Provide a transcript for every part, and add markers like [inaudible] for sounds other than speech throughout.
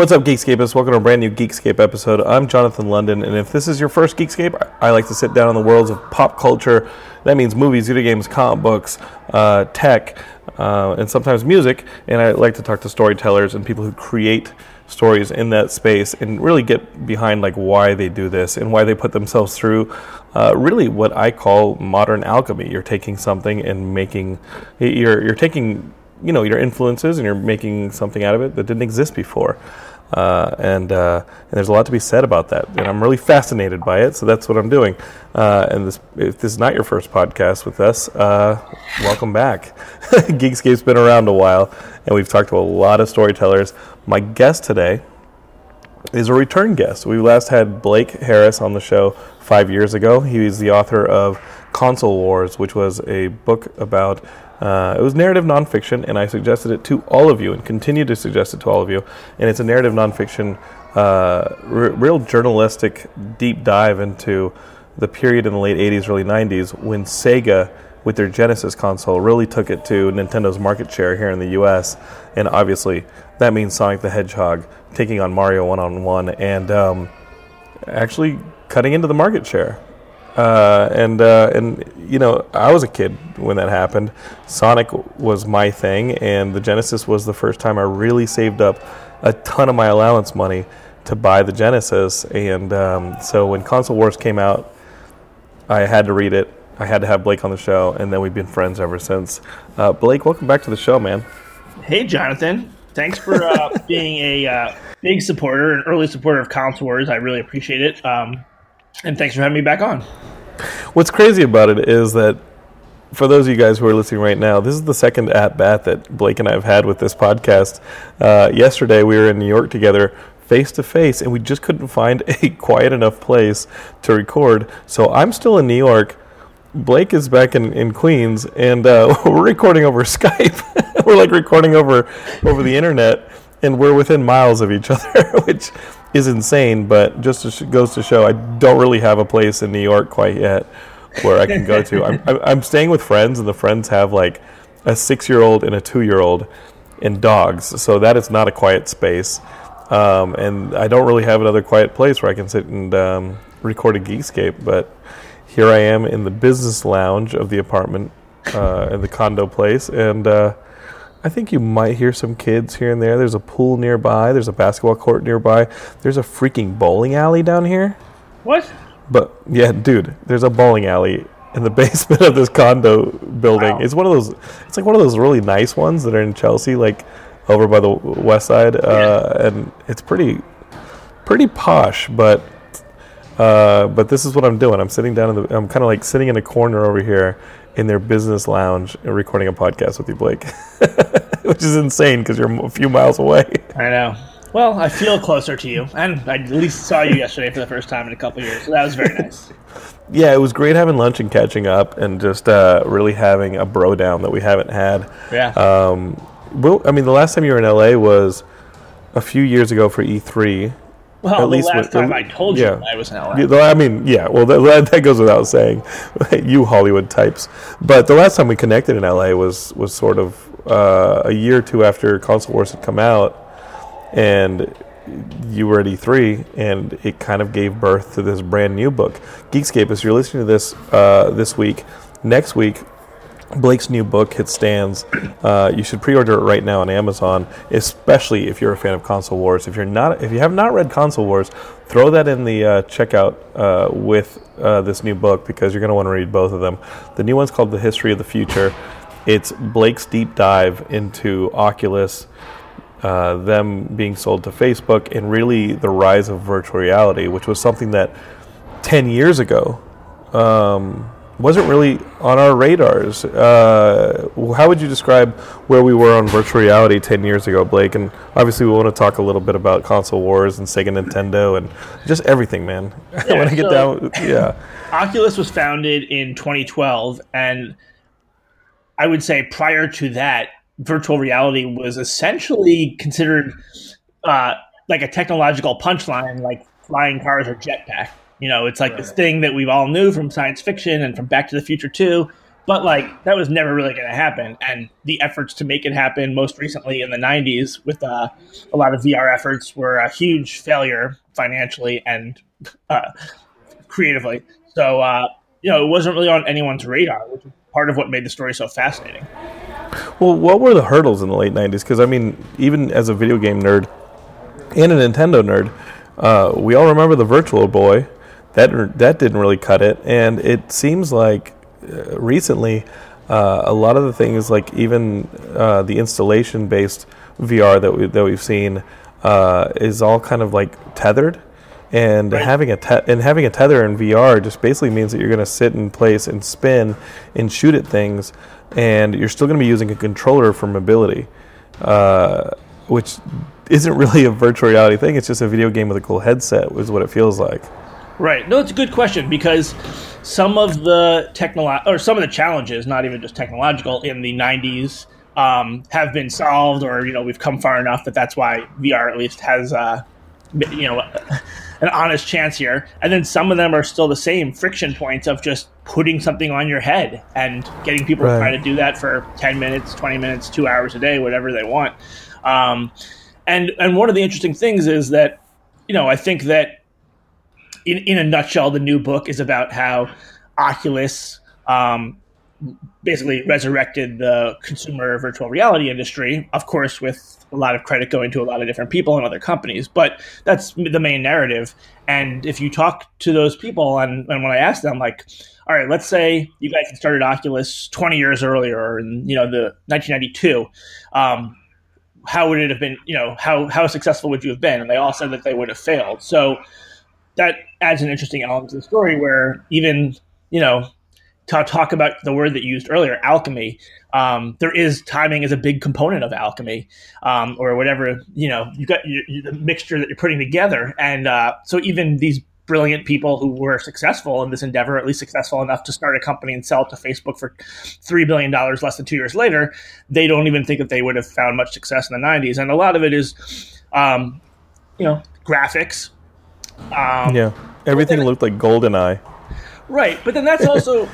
What's up, Geekscapists? Welcome to a brand new Geekscape episode. I'm Jonathan London, and if this is your first Geekscape, I like to sit down in the worlds of pop culture. That means movies, video games, comic books, uh, tech, uh, and sometimes music. And I like to talk to storytellers and people who create stories in that space and really get behind like why they do this and why they put themselves through uh, really what I call modern alchemy. You're taking something and making you're you're taking you know your influences and you're making something out of it that didn't exist before. Uh, and, uh, and there's a lot to be said about that, and I'm really fascinated by it. So that's what I'm doing. Uh, and this, if this is not your first podcast with us, uh, welcome back. [laughs] Geekscape's been around a while, and we've talked to a lot of storytellers. My guest today is a return guest. We last had Blake Harris on the show five years ago. He the author of Console Wars, which was a book about uh, it was narrative nonfiction, and I suggested it to all of you and continue to suggest it to all of you. And it's a narrative nonfiction, uh, r- real journalistic deep dive into the period in the late 80s, early 90s when Sega, with their Genesis console, really took it to Nintendo's market share here in the US. And obviously, that means Sonic the Hedgehog taking on Mario one on one and um, actually cutting into the market share. Uh, and uh, and you know, I was a kid when that happened. Sonic was my thing, and the Genesis was the first time I really saved up a ton of my allowance money to buy the Genesis. And um, so when Console Wars came out, I had to read it. I had to have Blake on the show, and then we've been friends ever since. Uh, Blake, welcome back to the show, man. Hey, Jonathan. Thanks for uh, [laughs] being a uh, big supporter, an early supporter of Console Wars. I really appreciate it. Um, and thanks for having me back on. What's crazy about it is that for those of you guys who are listening right now, this is the second at bat that Blake and I have had with this podcast. Uh, yesterday, we were in New York together, face to face, and we just couldn't find [laughs] a quiet enough place to record. So I'm still in New York. Blake is back in, in Queens, and uh, [laughs] we're recording over [laughs] Skype. we're like recording over over the internet, and we're within miles of each other, which is insane. But just to sh- goes to show, I don't really have a place in New York quite yet where I can go to. I'm, [laughs] I'm- I'm staying with friends, and the friends have like a six year old and a two year old and dogs, so that is not a quiet space. Um, and I don't really have another quiet place where I can sit and um, record a Geekscape, but here I am in the business lounge of the apartment uh, in the condo place, and uh, I think you might hear some kids here and there. There's a pool nearby. There's a basketball court nearby. There's a freaking bowling alley down here. What? But yeah, dude, there's a bowling alley in the [laughs] basement of this condo building. Wow. It's one of those. It's like one of those really nice ones that are in Chelsea, like over by the west side, uh, and it's pretty, pretty posh. But uh, but this is what I'm doing. I'm sitting down in the. I'm kind of like sitting in a corner over here in their business lounge and recording a podcast with you, Blake, [laughs] which is insane because you're a few miles away. I know. Well, I feel closer to you, and I at least saw you yesterday for the first time in a couple years, so that was very nice. Yeah, it was great having lunch and catching up, and just uh, really having a bro down that we haven't had. Yeah. Um, well, I mean, the last time you were in LA was a few years ago for E3. Well, at the least last with- time I told yeah. you I was in LA. Yeah, I mean, yeah, well, that, that goes without saying. [laughs] you Hollywood types. But the last time we connected in LA was was sort of uh, a year or two after Console Wars had come out, and you were at E3, and it kind of gave birth to this brand new book, Geekscape. As you're listening to this uh, this week, next week. Blake's new book hit stands. Uh, you should pre-order it right now on Amazon, especially if you're a fan of Console Wars. If you're not, if you have not read Console Wars, throw that in the uh, checkout uh, with uh, this new book because you're going to want to read both of them. The new one's called The History of the Future. It's Blake's deep dive into Oculus, uh, them being sold to Facebook, and really the rise of virtual reality, which was something that 10 years ago um, wasn't really on our radars. Uh, how would you describe where we were on virtual reality 10 years ago, Blake? And obviously, we want to talk a little bit about console wars and Sega Nintendo and just everything, man. [laughs] Yeah, when I get so- down, yeah. Oculus was founded in 2012, and I would say prior to that, virtual reality was essentially considered uh, like a technological punchline, like flying cars or jetpack. You know, it's like this thing that we've all knew from science fiction and from Back to the Future too. but like that was never really going to happen. And the efforts to make it happen, most recently in the '90s, with uh, a lot of VR efforts, were a huge failure financially and uh, creatively. So uh, you know, it wasn't really on anyone's radar, which is part of what made the story so fascinating. Well, what were the hurdles in the late '90s? Because I mean, even as a video game nerd and a Nintendo nerd, uh, we all remember the Virtual Boy. That that didn't really cut it, and it seems like uh, recently uh, a lot of the things, like even uh, the installation-based VR that we that we've seen, uh, is all kind of like tethered. And Right. having a te- and having a tether in VR just basically means that you're going to sit in place and spin and shoot at things, and you're still going to be using a controller for mobility, uh, which isn't [laughs] really a virtual reality thing. It's just a video game with a cool headset, is what it feels like. Right. No, it's a good question because some of the technolo- or some of the challenges, not even just technological, in the '90s um, have been solved, or you know, we've come far enough that that's why VR at least has, uh, you know, [laughs] an honest chance here. And then some of them are still the same friction points of just putting something on your head and getting people Right. to try to do that for 10 minutes, 20 minutes, two hours a day, whatever they want. Um, and and one of the interesting things is that, you know, I think that in, in a nutshell, the new book is about how Oculus um, basically resurrected the consumer virtual reality industry, of course, with a lot of credit going to a lot of different people and other companies. But that's the main narrative. And if you talk to those people, and, and when I ask them, like, all right, let's say you guys had started Oculus 20 years earlier in, you know, the 1992. Um, how would it have been, you know, how, how successful would you have been? And they all said that they would have failed. So that adds an interesting element to the story where even, you know, to talk about the word that you used earlier, alchemy. Um, there is timing is a big component of alchemy, um, or whatever you know. You got the mixture that you're putting together, and uh, so even these brilliant people who were successful in this endeavor, at least successful enough to start a company and sell it to Facebook for three billion dollars less than two years later, they don't even think that they would have found much success in the '90s, and a lot of it is, um, you know, graphics. Um, Yeah, everything looked like GoldenEye. Right, but then that's also,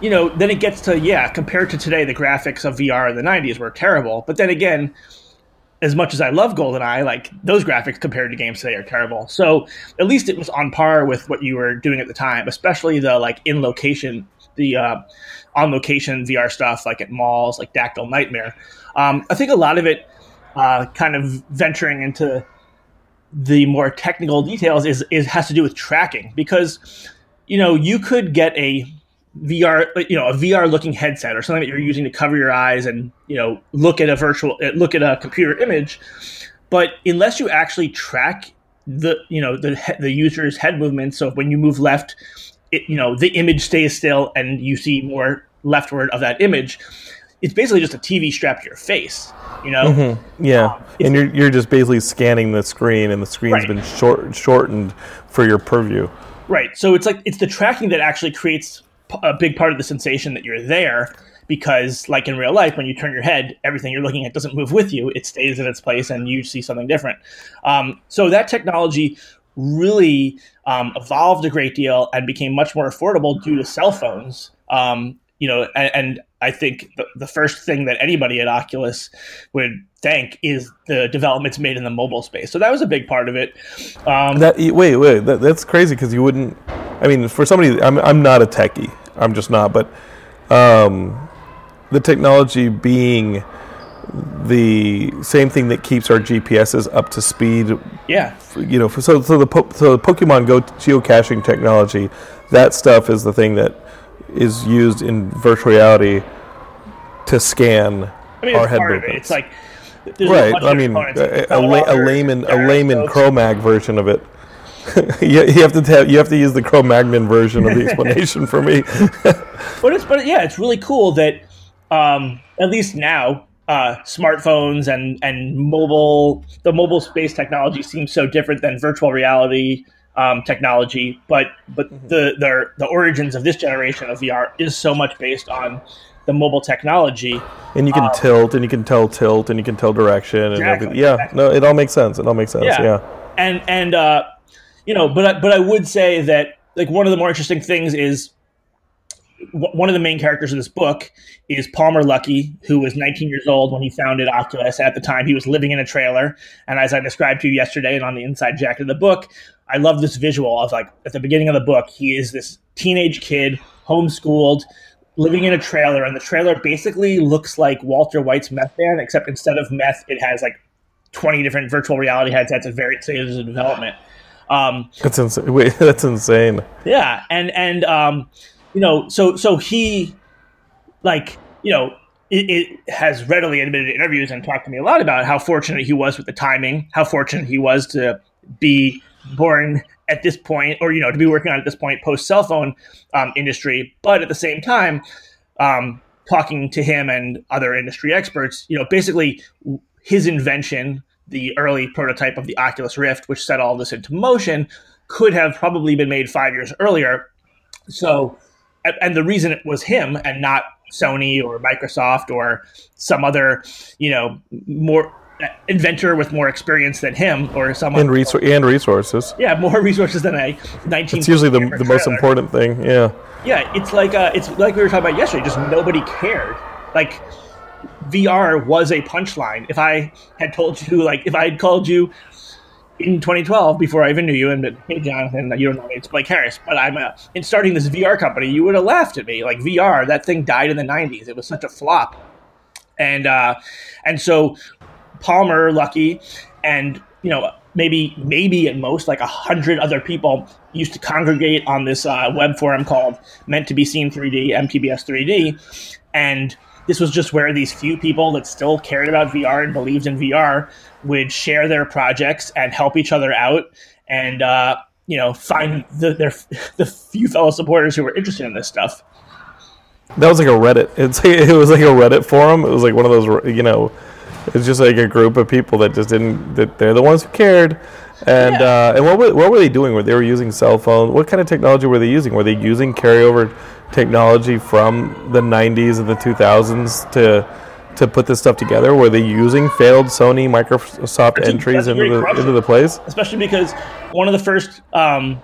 you know, then it gets to yeah, compared to today, the graphics of VR in the '90s were terrible. But then again, as much as I love GoldenEye, like those graphics compared to games today are terrible. So at least it was on par with what you were doing at the time, especially the like in location, the uh, on location VR stuff, like at malls, like Dactyl Nightmare. Um, I think a lot of it, uh, kind of venturing into the more technical details, is is has to do with tracking because you know, you could get a VR, you know, a VR looking headset or something that you're using to cover your eyes and, you know, look at a virtual, eh, look at a computer image. But unless you actually track the, you know, the, he- the user's head movements, so when you move left, it, you know, the image stays still and you see more leftward of that image. It's basically just a TV strapped to your face, you know? Yeah, it's- and you're you're just basically scanning the screen, and the screen's Right. been short shortened for your purview. Right. So it's like it's the tracking that actually creates a big part of the sensation that you're there because like in real life when you turn your head everything you're looking at doesn't move with you it stays in its place and you see something different um, so that technology really um, evolved a great deal and became much more affordable due to cell phones um, you know and, and i think the, the first thing that anybody at oculus would thank is the developments made in the mobile space so that was a big part of it um, That wait, wait, that, that's crazy because you wouldn't. I mean, for somebody, I'm I'm not a techie. I'm just not. But um, the technology being the same thing that keeps our GPSs up to speed. yeah You know, so so the so the Pokemon Go geocaching technology, that stuff is the thing that is used in virtual reality to scan I mean, our head of it. movements. It's like right. I mean, a, a, la- a layman a layman. Cro-Mag version of it. [laughs] you, you have to tell, you have to use the Cro-Magnon version of the explanation for me. [laughs] But it's but yeah, it's really cool that um, at least now uh, smartphones and and mobile the mobile space technology seems so different than virtual reality um, technology. But but Mm-hmm. the the the origins of this generation of VR is so much based on the mobile technology. and you can tilt, and you can tell tilt, and you can tell direction, and Exactly, everything. Yeah, exactly. no, it all makes sense. It all makes sense. Yeah. Yeah. and and uh, you know, but I- but I would say that like one of the more interesting things is one of the main characters of this book is Palmer Luckey, who was 19 years old when he founded Oculus. At the time, he was living in a trailer. And as I described to you yesterday and on the inside jacket of the book, I love this visual of like at the beginning of the book, he is this teenage kid, homeschooled, living in a trailer. And the trailer basically looks like Walter White's meth van, except instead of meth, it has like 20 different virtual reality headsets at various stages of development. Um, that's insane. [laughs] Wait, that's insane. Yeah, and and um, you know, so so he, like, you know, it, it, has readily admitted in interviews and talked to me a lot about how fortunate he was with the timing, how fortunate he was to be born at this point, or you know, to be working on at this point post cell phone um, industry. But at the same time, um, talking to him and other industry experts, you know, basically his invention, the early prototype of the Oculus Rift, which set all this into motion, could have probably been made five years earlier. So, and the reason it was him and not Sony or Microsoft or some other, you know, more inventor with more experience than him or someone and, resor- and resources. Yeah, more resources than a 19. It's usually the, the most important thing. Yeah. Yeah, it's like uh, it's like we were talking about yesterday. Just nobody cared. Like VR was a punchline. If I had told you, like, if I had called you in 2012 before I even knew you, and been, hey, Jonathan, you don't know me, it's Blake Harris, but I'm uh, in starting this VR company, you would have laughed at me. Like VR, that thing died in the 90s. It was such a flop, and uh, and so Palmer, Luckey, and you know maybe maybe at most like a hundred other people used to congregate on this uh, web forum called Meant to Be Seen 3D, MTBS 3D, and this was just where these few people that still cared about VR and believed in VR would share their projects and help each other out and uh, you know find the, their [laughs] the few fellow supporters who were interested in this stuff. That was like a Reddit. It's [laughs] it was like a Reddit forum. It was like one of those you know it's just like a group of people that just didn't. That they're the ones who cared. And yeah. uh, and what were, what were they doing? Were they were using cell phones? What kind of technology were they using? Were they using carryover technology from the '90s and the 2000s to to put this stuff together? Were they using failed Sony, Microsoft that's entries into the question. into the place? Especially because one of the first um,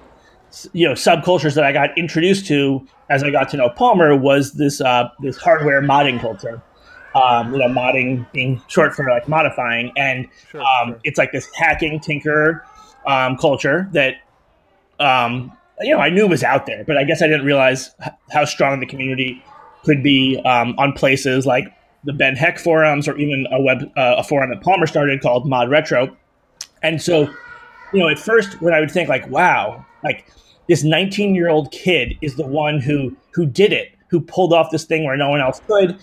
you know subcultures that I got introduced to as I got to know Palmer was this uh, this hardware modding culture um, you know, modding being short for like modifying, and sure, um, sure. it's like this hacking tinker um, culture that um, you know I knew was out there, but I guess I didn't realize how strong the community could be um, on places like the Ben Heck forums or even a web uh, a forum that Palmer started called Mod Retro, and so you know at first when I would think like wow like this 19 year old kid is the one who who did it who pulled off this thing where no one else could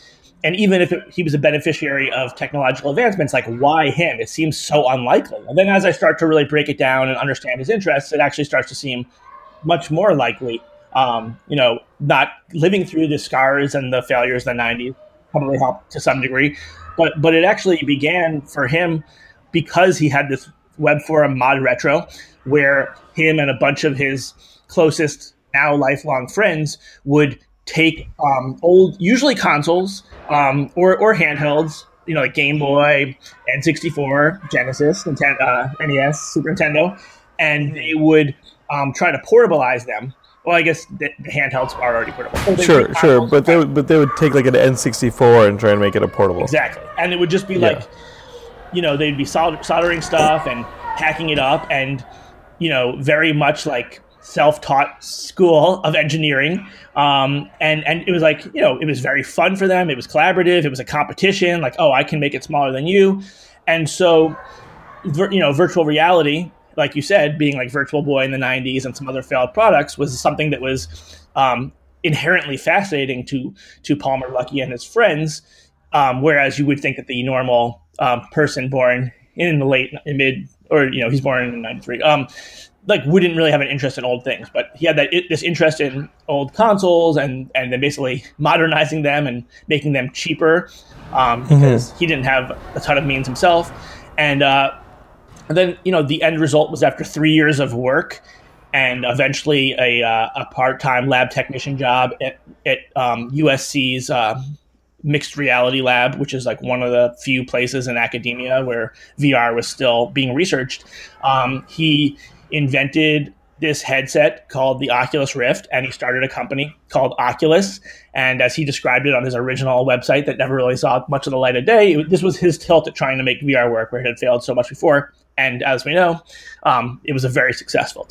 and even if it, he was a beneficiary of technological advancements, like why him? It seems so unlikely. And then as I start to really break it down and understand his interests, it actually starts to seem much more likely. Um, you know, not living through the scars and the failures of the '90s probably helped to some degree, but but it actually began for him because he had this web forum mod retro where him and a bunch of his closest now lifelong friends would take um, old, usually consoles um, or or handhelds, you know, like Game Boy, N64, Genesis, Nintendo, uh, NES, Super Nintendo, and they would um, try to portabilize them. Well, I guess the, the handhelds are already portable. sure, sure, but they would, but they would take like an N64 and try and make it a portable. Exactly, and it would just be yeah. like, you know, they'd be soldering stuff and hacking it up, and you know, very much like self-taught school of engineering. Um, and and it was like you know it was very fun for them. It was collaborative. It was a competition. Like oh i can make it smaller than you. And so you know virtual reality like you said being like virtual boy in the 90s and some other failed products was something that was um, inherently fascinating to to palmer luckey and his friends. Um, whereas you would think that the normal um, person born in the late mid or you know he's born in 93 um, like wouldn't really have an interest in old things, but he had that this interest in old consoles and and then basically modernizing them and making them cheaper um, mm-hmm. because mm-hmm. he didn't have a ton of means himself, and, uh, and then you know the end result was after three years of work and eventually a, uh, a part time lab technician job at at um, USC's. Uh, mixed reality lab, which is like one of the few places in academia where VR was still being researched. Um, he invented this headset called the Oculus Rift, and he started a company called Oculus. And as he described it on his original website, that never really saw much of the light of day, it, this was his tilt at trying to make VR work, where it had failed so much before. And as we know, um, it was a very successful.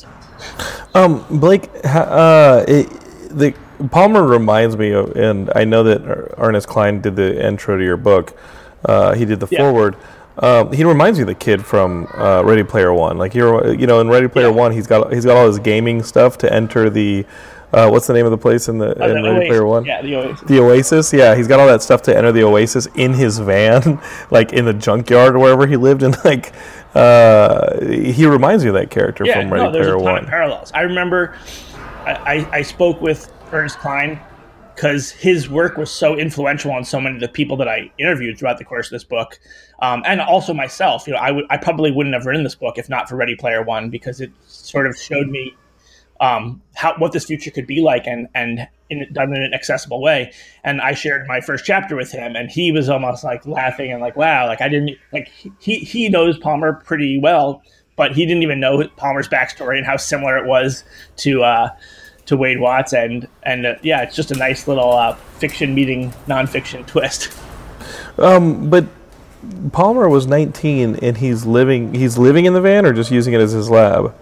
Um, Blake, uh, it, the Palmer reminds me of, and I know that Ernest Cline did the intro to your book. Uh, he did the yeah. forward. Um, he reminds me of the kid from uh, Ready Player One. Like you you know, in Ready Player yeah. One, he's got he's got all his gaming stuff to enter the. Uh, what's the name of the place in the, uh, in the Ready Player One? Yeah, the Oasis. The Oasis. Yeah, he's got all that stuff to enter the Oasis in his van, [laughs] like in the junkyard or wherever he lived. [laughs] And like, uh, he reminds me of that character yeah, from Ready no, Player One. Parallels. I remember, I, I, I spoke with Ernest Cline because his work was so influential on so many of the people that I interviewed throughout the course of this book, um, and also myself. You know, I probably wouldn't have written this book if not for Ready Player One because it sort of showed me um, how what this future could be like and and in, done in an accessible way. And I shared my first chapter with him, and he was almost like laughing and like, "Wow!" Like I didn't like he he knows Palmer pretty well, but he didn't even know Palmer's backstory and how similar it was to. Uh, to Wade Watts, and and uh, yeah, it's just a nice little uh, fiction meeting nonfiction [laughs] twist. Um, but Palmer was 19, and he's living he's living in the van, or just using it as his lab.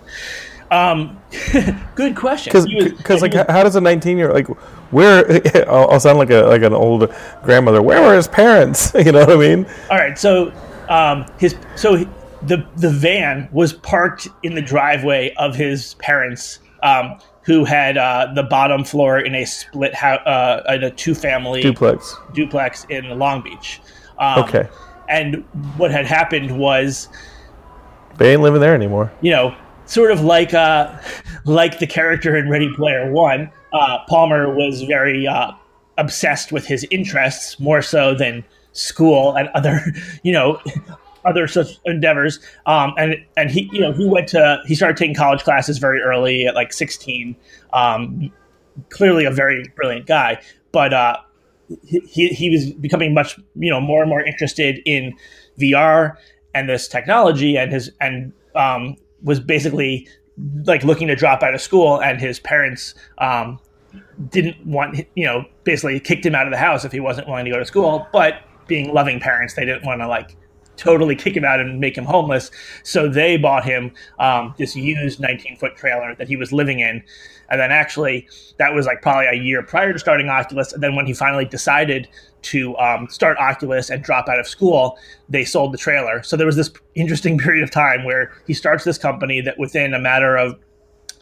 Um, [laughs] good question. Because like, was, how does a 19 year like where? [laughs] I'll, I'll, sound like a like an old grandmother. Where were his parents? you know what I mean? All right, so um, his so the the van was parked in the driveway of his parents. Um, who had uh, the bottom floor in a split house, uh, in a two family duplex duplex in Long Beach. Um, okay. And what had happened was they ain't living there anymore. You know, sort of like uh, like the character in Ready Player One. Uh, Palmer was very uh, obsessed with his interests more so than school and other, [laughs] you know, other such endeavors. Um, and and he you know he went to he started taking college classes very early at like 16. Um, clearly a very brilliant guy, but uh, he he was becoming much you know more and more interested in VR and this technology and his and um, was basically like looking to drop out of school and his parents um, didn't want you know basically kicked him out of the house if he wasn't willing to go to school but being loving parents they didn't want to like totally kick him out and make him homeless. So they bought him um, this used 19 foot trailer that he was living in. And then actually, that was like probably a year prior to starting Oculus. And then when he finally decided to um, start Oculus and drop out of school, they sold the trailer. So there was this interesting [laughs] period of time where he starts this company that within a matter of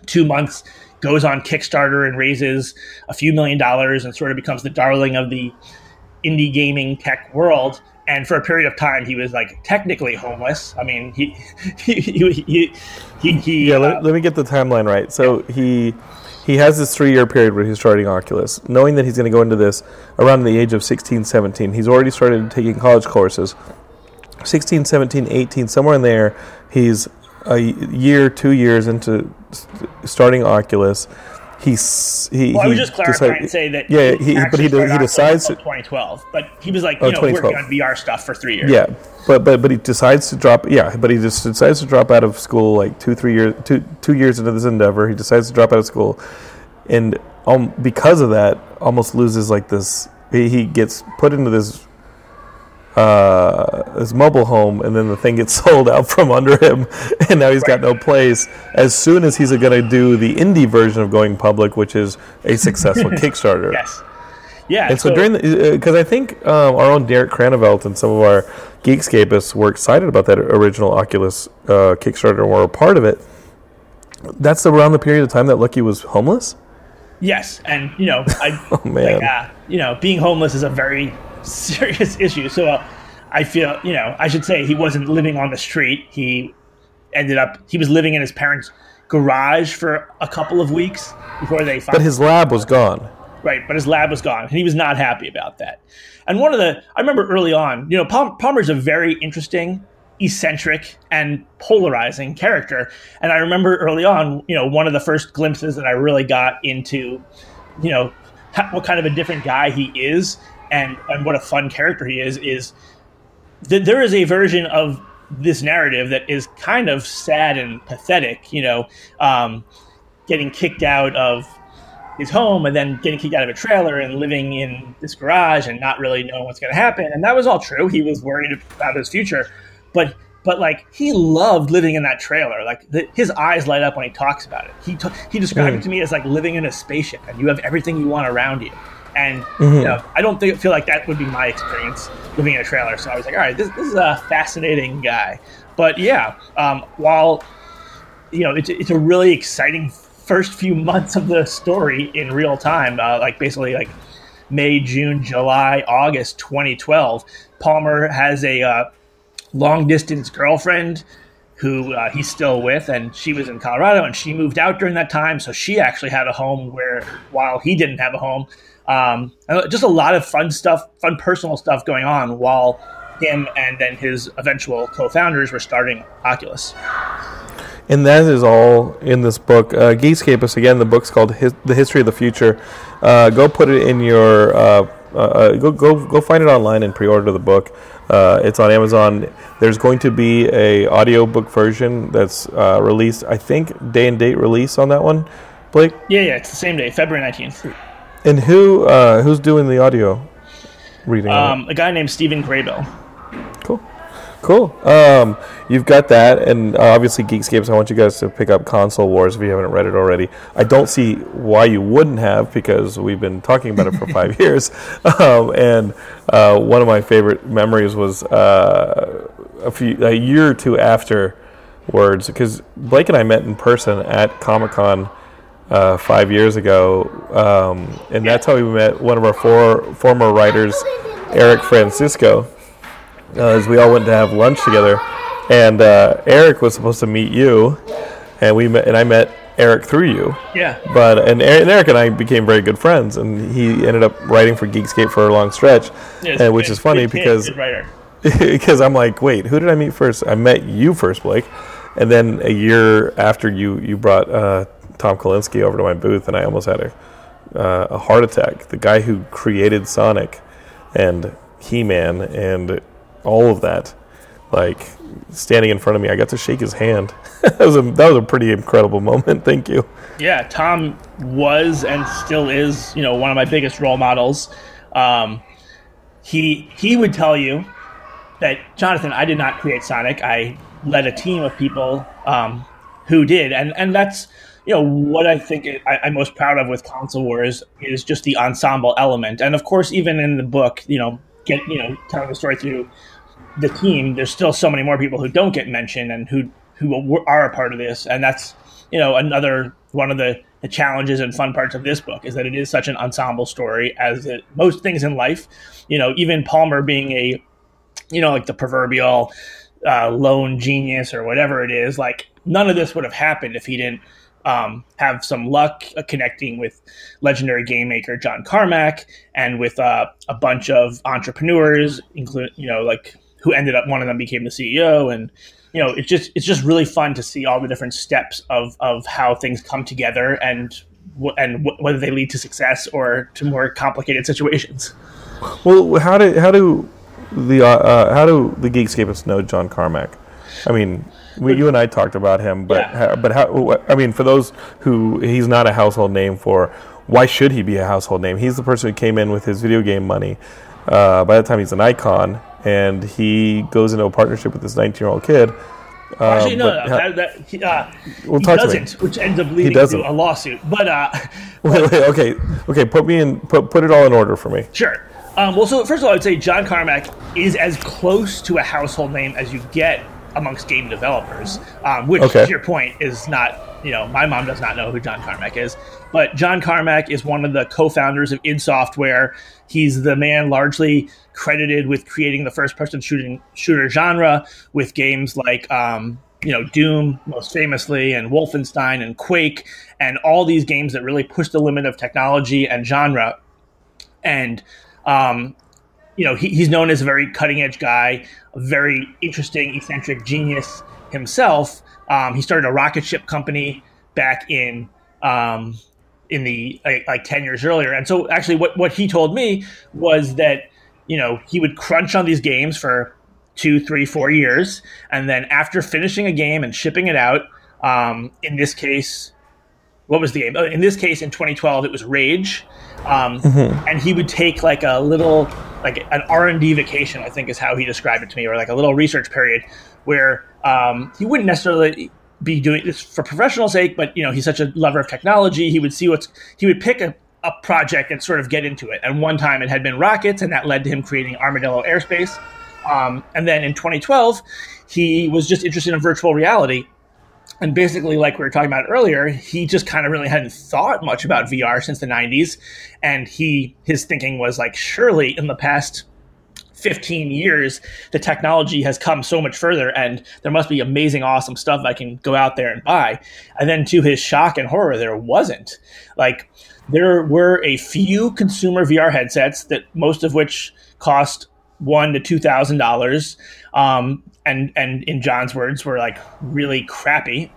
two months goes on Kickstarter and raises a few million dollars and sort of becomes the darling of the indie gaming tech world and for a period of time he was like technically homeless. I mean [laughs] he he he, he, he yeah let, uh, let, me get the timeline right. So yeah. he he has this three year period where he's starting oculus knowing that he's going to go into this around the age of 16 17 he's already started taking college courses. 16 17 18 somewhere in there he's a year two years into starting oculus he's he. Well, he I would just clarify decide, and say that. Yeah, he, but he he decides to 2012, but he was like you oh, know working on VR stuff for three years. Yeah, but but but he decides to drop. Yeah, but he just decides to drop out of school like two three years two two years into this endeavor. He decides to drop out of school, and um, because of that, almost loses like this. He, he gets put into this uh, his mobile home, and then the thing gets [laughs] sold out from under him, and now he's got no place. As soon as he's going to do the indie version of going public, which is a successful [laughs] Kickstarter. Yes. Yeah. And so, so during the, because uh, I think um, our own Derek Cranevelt and some of our Geekscapists were excited about that original Oculus uh, Kickstarter and were a part of it. That's around the period of time that Luckey was homeless. Yes, and you know, I, [laughs] oh man, like, uh, you know, being homeless is a very serious [laughs] issue. So uh, I feel, you know, I should say he wasn't living on the street. He ended up, he was living in his parents' garage for a couple of weeks before they found But his lab was gone. Right, but his lab was gone, and he was not happy about that. And one of the, I remember early on, you know, Palm, Palmer's a very interesting, eccentric, and polarizing character. And I remember early on, you know, one of the first glimpses that I really got into, you know, what kind of a different guy he is and and what a fun character he is is that there is a version of this narrative that is kind of sad and pathetic. You know, um, getting kicked out of his home and then getting kicked out of a trailer and living in this garage and not really knowing what's going to happen. And that was all true. He was worried about his future, but but like he loved living in that trailer. Like the, his eyes light up when he talks about it. He t- he described mm. it to me as like living in a spaceship and you have everything you want around you. And mm-hmm. you know, I don't think, feel like that would be my experience living in a trailer. So I was like, all right, this, this is a fascinating guy. But yeah, um, while you know, it's, it's a really exciting first few [laughs] months of the story in real time, uh, like basically like May, June, July, August 2012. Palmer has a uh, long distance girlfriend who uh, he's still with, and she was in Colorado, and she moved out during that time, so she actually had a home where while he didn't have a home. Um, just a lot of fun stuff, fun personal stuff going on while him and then his eventual co-founders were starting Oculus. And that is all in this book. Uh, Geekscapists, again, the book's called His- The History of the Future. Uh, go put it in your, uh, uh, uh go, go, go find it online and pre-order the book. Uh, it's on Amazon. There's going to be a audiobook version that's released, I think, day and date release on that one, Blake? Yeah, yeah, it's the same day, February 19th. And who who's doing the audio reading? Um, a guy named Stephen Graybill. Cool. Cool. Um, you've got that, and uh, obviously Geekscapists. I want you guys to pick up Console Wars if you haven't read it already. I don't see why you wouldn't have because we've been talking about it for five [laughs] years. Um, and uh, one of my favorite memories was uh, a few a year or two afterwards because Blake and I met in person at Comic Con. Uh, five years ago, um, and that's how we met one of our four former writers, Eric Francisco, uh, as we all went to have lunch together. And uh, Eric was supposed to meet you, and we met, and I met Eric through you. Yeah. But and Eric, and Eric and I became very good friends, and he ended up writing for Geekscape for a long stretch, yeah, and, which is funny good because [laughs] because I'm like, wait, who did I meet first? I met you first, Blake, and then a year after you you brought uh, Tom Kalinske over to my booth, and I almost had a uh, a heart attack. The guy who created Sonic and He Man and all of that, like standing in front of me. I got to shake his hand. [laughs] that was a that was a pretty incredible moment. [laughs] Thank you. Yeah, Tom was and still is, you know, one of my biggest role models. Um, he he would tell you that Jonathan, I did not create Sonic. I led a team of people um, who did, and and that's you know what I think I, am most proud of with Console Wars is just the ensemble element, and of course, even in the book, you know, get you know telling the story through the team, there's still so many more people who don't get mentioned and who who are a part of this, and that's you know another one of the, the challenges and fun parts of this book is that it is such an ensemble story as it, most things in life. You know, even Palmer being a you know like the proverbial uh, lone genius or whatever it is, like none of this would have happened if he didn't um, have some luck connecting with legendary game maker John Carmack and with uh, a bunch of entrepreneurs, including you know like who ended up one of them became the CEO and you know it's just it's just really fun to see all the different steps of of how things come together and and whether they lead to success or to more complicated situations. Well, how do how do the uh, uh, how do the Geekscapists know John Carmack? I mean, we, you and I talked about him, but yeah. how, but how? I mean, for those who he's not a household name for, why should he be a household name? He's the person who came in with his video game money. Uh, by the time he's an icon, and he goes into a partnership with this 19 year old kid. Uh, Actually, no, no that, that, he, uh, well, he doesn't, which ends up leading to a lawsuit. But uh, [laughs] wait, wait, okay, okay, put me in, put put it all in order for me. Sure. Um, well, so first of all, I would say John Carmack is as close to a household name as you get amongst game developers, um, which, okay. to your point, is not. You know, my mom does not know who John Carmack is, but John Carmack is one of the co-founders of id Software. He's the man largely credited with creating the first-person shooting shooter genre with games like um, you know Doom, most famously, and Wolfenstein and Quake, and all these games that really push the limit of technology and genre. And um, you know he, he's known as a very cutting-edge guy, a very interesting, eccentric genius himself. Um, he started a rocket ship company back in um, in the like, like, 10 years earlier and so actually what, what he told me was that you know, he would crunch on these games for two, three, four years, and then after finishing a game and shipping it out, um, in this case, what was the game? Oh, In this case, in 2012, it was Rage, um, Mm-hmm. and he would take like a little, like an R and D vacation. I think is how he described it to me, or like a little research period where um, he wouldn't necessarily be doing this for professional sake, but you know he's such a lover of technology. He would see what's he would pick a, a project and sort of get into it. And one time it had been rockets, and that led to him creating Armadillo Aerospace. Um, and then in 2012, he was just interested in virtual reality and basically like we were talking about earlier he just kind of really hadn't thought much about vr since the 90s and he his thinking was like surely in the past 15 years the technology has come so much further and there must be amazing awesome stuff i can go out there and buy. And then to his shock and horror there wasn't. Like there were a few consumer vr headsets that most of which cost one to two thousand dollars. Um, and and in john's words were like really crappy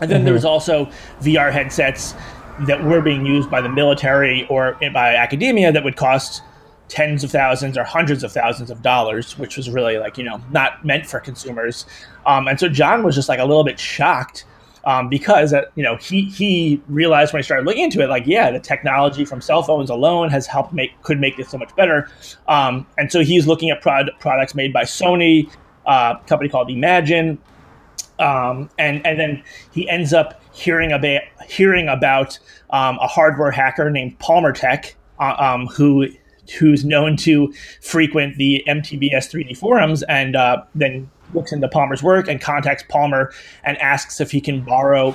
and then there was also VR headsets that were being used by the military or by academia that would cost tens of thousands or hundreds of thousands of dollars, which was really like, you know, not meant for consumers. Um, and so John was just like a little bit shocked um, because, uh, you know, he, he realized when he started looking into it, like, yeah, the technology from cell phones alone has helped make, could make this so much better. Um, and so he's looking at prod- products made by Sony, uh, company called eMagin, um, and and then he ends up hearing about hearing about um, a hardware hacker named Palmer Tech, uh, um, who who's known to frequent the MTBS 3D forums, and uh, then looks into Palmer's work and contacts Palmer and asks if he can borrow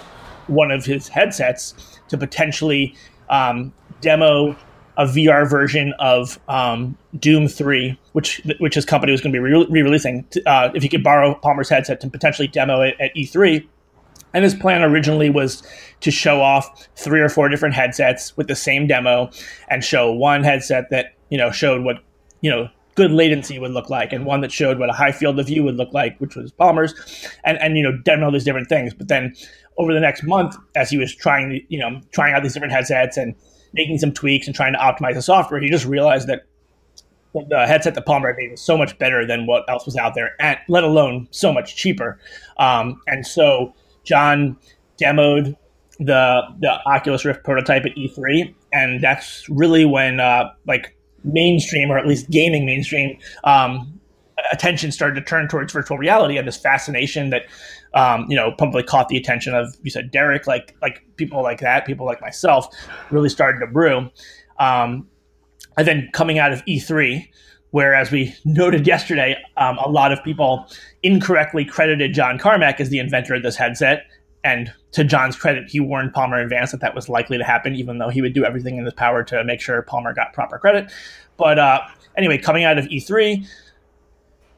one of his headsets to potentially um, demo a VR version of um, Doom Three, which which his company was going to be re- re-releasing. Uh, if he could borrow Palmer's headset to potentially demo it at E3, and his plan originally was to show off three or four different headsets with the same demo, and show one headset that you know showed what you know good latency would look like, and one that showed what a high field of view would look like, which was Palmer's, and and you know demo these different things. But then over the next month, as he was trying you know trying out these different headsets and making some tweaks and trying to optimize the software, he just realized that the headset that Palmer made was so much better than what else was out there, and let alone so much cheaper. Um, and so John demoed the the Oculus Rift prototype at E3, and that's really when uh, like mainstream or at least gaming mainstream um, attention started to turn towards virtual reality and this fascination that um, you know probably caught the attention of you said Derek like like people like that people like myself really started to brew um, and then coming out of E3 where as we [laughs] noted yesterday um, a lot of people incorrectly credited John Carmack as the inventor of this headset and to John's credit, he warned Palmer in advance that that was likely to happen, even though he would do everything in his power to make sure Palmer got proper credit. But uh, anyway, coming out of E3,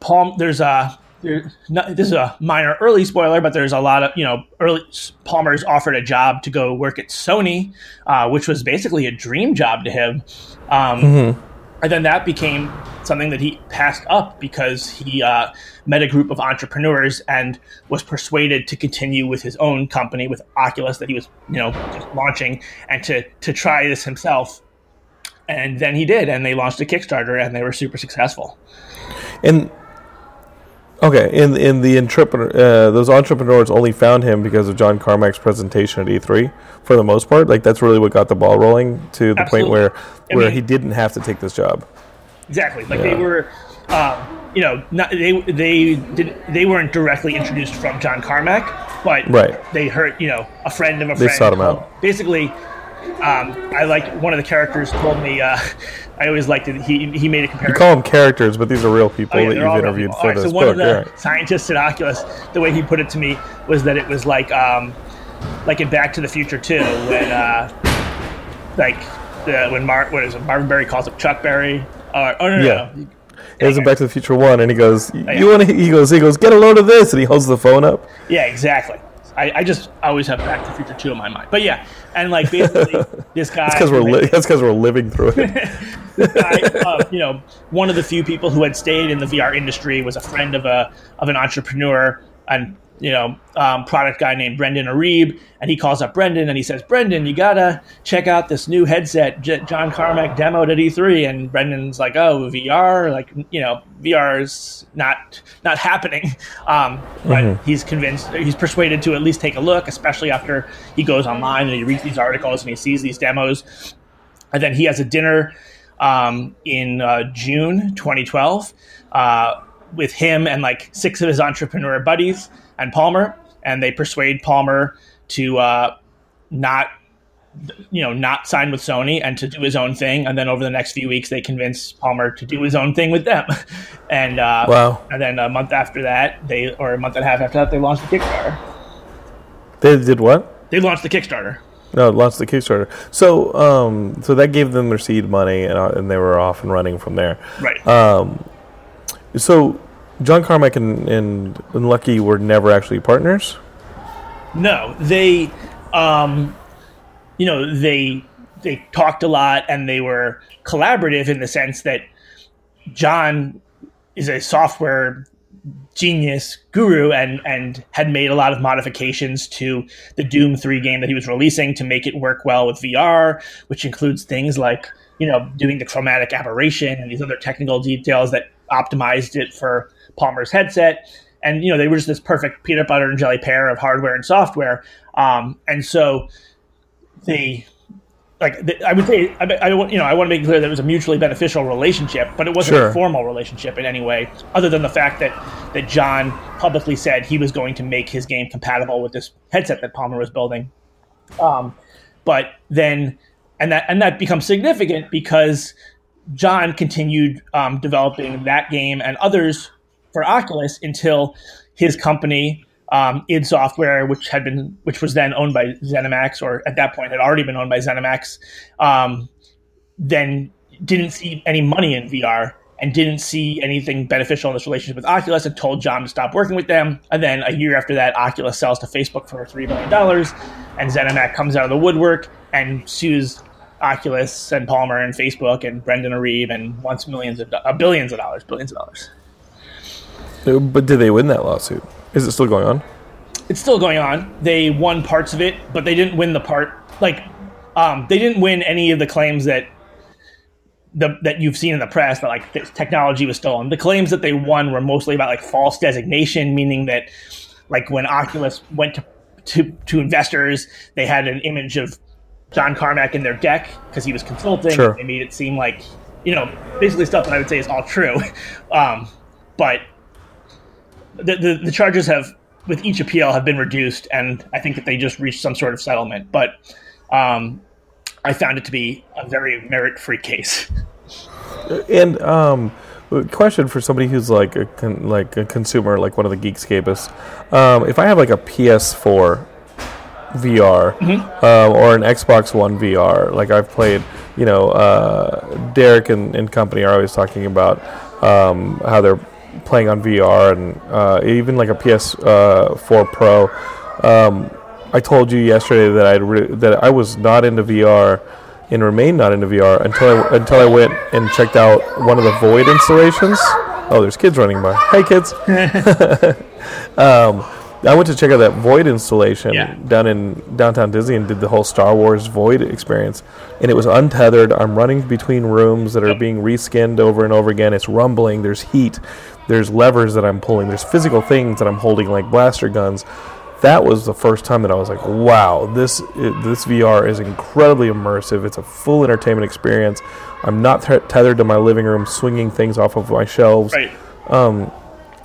Palm there's a there, not, this is a minor early spoiler, but there's a lot of you know early Palmer's offered a job to go work at Sony, uh, which was basically a dream job to him. Um, And then that became something that he passed up because he uh, met a group of entrepreneurs and was persuaded to continue with his own company with Oculus that he was, you know, just launching and to to try this himself. And then he did, and they launched a Kickstarter, and they were super successful. And okay, in in the entrepreneur, uh, those entrepreneurs only found him because of John Carmack's presentation at E3. For the most part, like that's really what got the ball rolling to the Absolutely. point where I where mean- he didn't have to take this job. Exactly. Like Yeah. they were, um, you know, not, they they did they weren't directly introduced from John Carmack, but Right. they heard you know a friend of a friend. They sought him out. Basically, um, I like one of the characters told me. Uh, [laughs] I always liked it. He he made a comparison. You call them characters, but these are real people Oh, yeah, that you've interviewed for All right, this so one book. of the right. scientists at Oculus, the way he put it to me was that it was like um, like in Back to the Future too, when uh, like the, when Mar what is it, Marvin Berry calls up Chuck Berry. Uh, oh no, no, Yeah. no. He has a Back to the Future one, and he goes, yeah. "You want to?" He goes, "He goes, get a load of this," and he holds the phone up. Yeah, exactly. I, I just always have Back to the Future 2 in my mind. But yeah, and like basically [laughs] this guy. That's because we're li- that's because we're living through it. [laughs] this guy, uh, you know, one of the few people who had stayed in the VR industry was a friend of a of an entrepreneur, and you know, um, product guy named Brendan Iribe, and he calls up Brendan and he says, "Brendan, you gotta check out this new headset J- John Carmack demoed at E3." And Brendan's like, "Oh, VR? Like, you know, VR is not not happening." [laughs] Um, but mm-hmm. he's convinced, he's persuaded to at least take a look, especially after he goes online and he reads these articles and he sees these demos. And then he has a dinner um, in uh, June 2012 uh, with him and like six of his entrepreneur buddies and Palmer, and they persuade Palmer to uh, not you know not sign with Sony and to do his own thing. And then over the next few weeks, they convince Palmer to do his own thing with them. [laughs] and uh, wow! And then a month after that, they or a month and a half after that, they launched the Kickstarter. They did what? They launched the Kickstarter. No, launched the Kickstarter. So, um, so that gave them their seed money, and, uh, and they were off and running from there. Right. Um, so John Carmack and, and, and Luckey were never actually partners. No, they, um, you know, they they talked a lot and they were collaborative in the sense that John is a software genius guru and and had made a lot of modifications to the Doom 3 game that he was releasing to make it work well with VR, which includes things like, you know, doing the chromatic aberration and these other technical details that optimized it for Palmer's headset. And you know they were just this perfect peanut butter and jelly pair of hardware and software. Um, and so they like I would say I, I you know I want to make clear that it was a mutually beneficial relationship, but it wasn't sure. a formal relationship in any way, other than the fact that that John publicly said he was going to make his game compatible with this headset that Palmer was building. Um, but then, and that and that becomes significant because John continued um, developing that game and others for Oculus until his company um, id Software, which had been which was then owned by ZeniMax, or at that point had already been owned by ZeniMax, um, then didn't see any money in VR and didn't see anything beneficial in this relationship with Oculus and told John to stop working with them. And then a year after that, Oculus sells to Facebook for $3 million, and ZeniMax comes out of the woodwork and sues Oculus and Palmer and Facebook and Brendan Iribe and wants millions of uh, billions of dollars, billions of dollars. But did they win that lawsuit? Is it still going on? It's still going on. They won parts of it, but they didn't win the part. Like, um, they didn't win any of the claims that the, that you've seen in the press that like technology was stolen. The claims that they won were mostly about like false designation, meaning that like when Oculus went to to, to investors, they had an image of John Carmack in their deck because he was consulting. Sure. They made it seem like you know basically stuff that I would say is all true, [laughs] um, but the, the, the charges have with each appeal have been reduced, and I think that they just reached some sort of settlement. But um, I found it to be a very merit-free case. And um, question for somebody who's like a con- like a consumer, like one of the Geekscapists, um, if I have like a PS4 VR mm-hmm. uh, or an Xbox One VR, like I've played, you know, uh, Derek and, and company are always talking about um, how they're playing on VR and uh, even like a PS4 uh, Pro. Um, I told you yesterday that I re- that I was not into VR and remain not into VR until I, until I went and checked out one of the Void installations. Oh, there's kids running by. Hey, kids. [laughs] um, I went to check out that Void installation yeah. down in downtown Disney and did the whole Star Wars Void experience, and it was untethered. I'm running between rooms that are being reskinned over and over again. It's rumbling. There's heat. There's levers that I'm pulling. There's physical things that I'm holding, like blaster guns. That was the first time that I was like, "Wow, this this VR is incredibly immersive. It's a full entertainment experience. I'm not tethered to my living room, swinging things off of my shelves." Right. Um,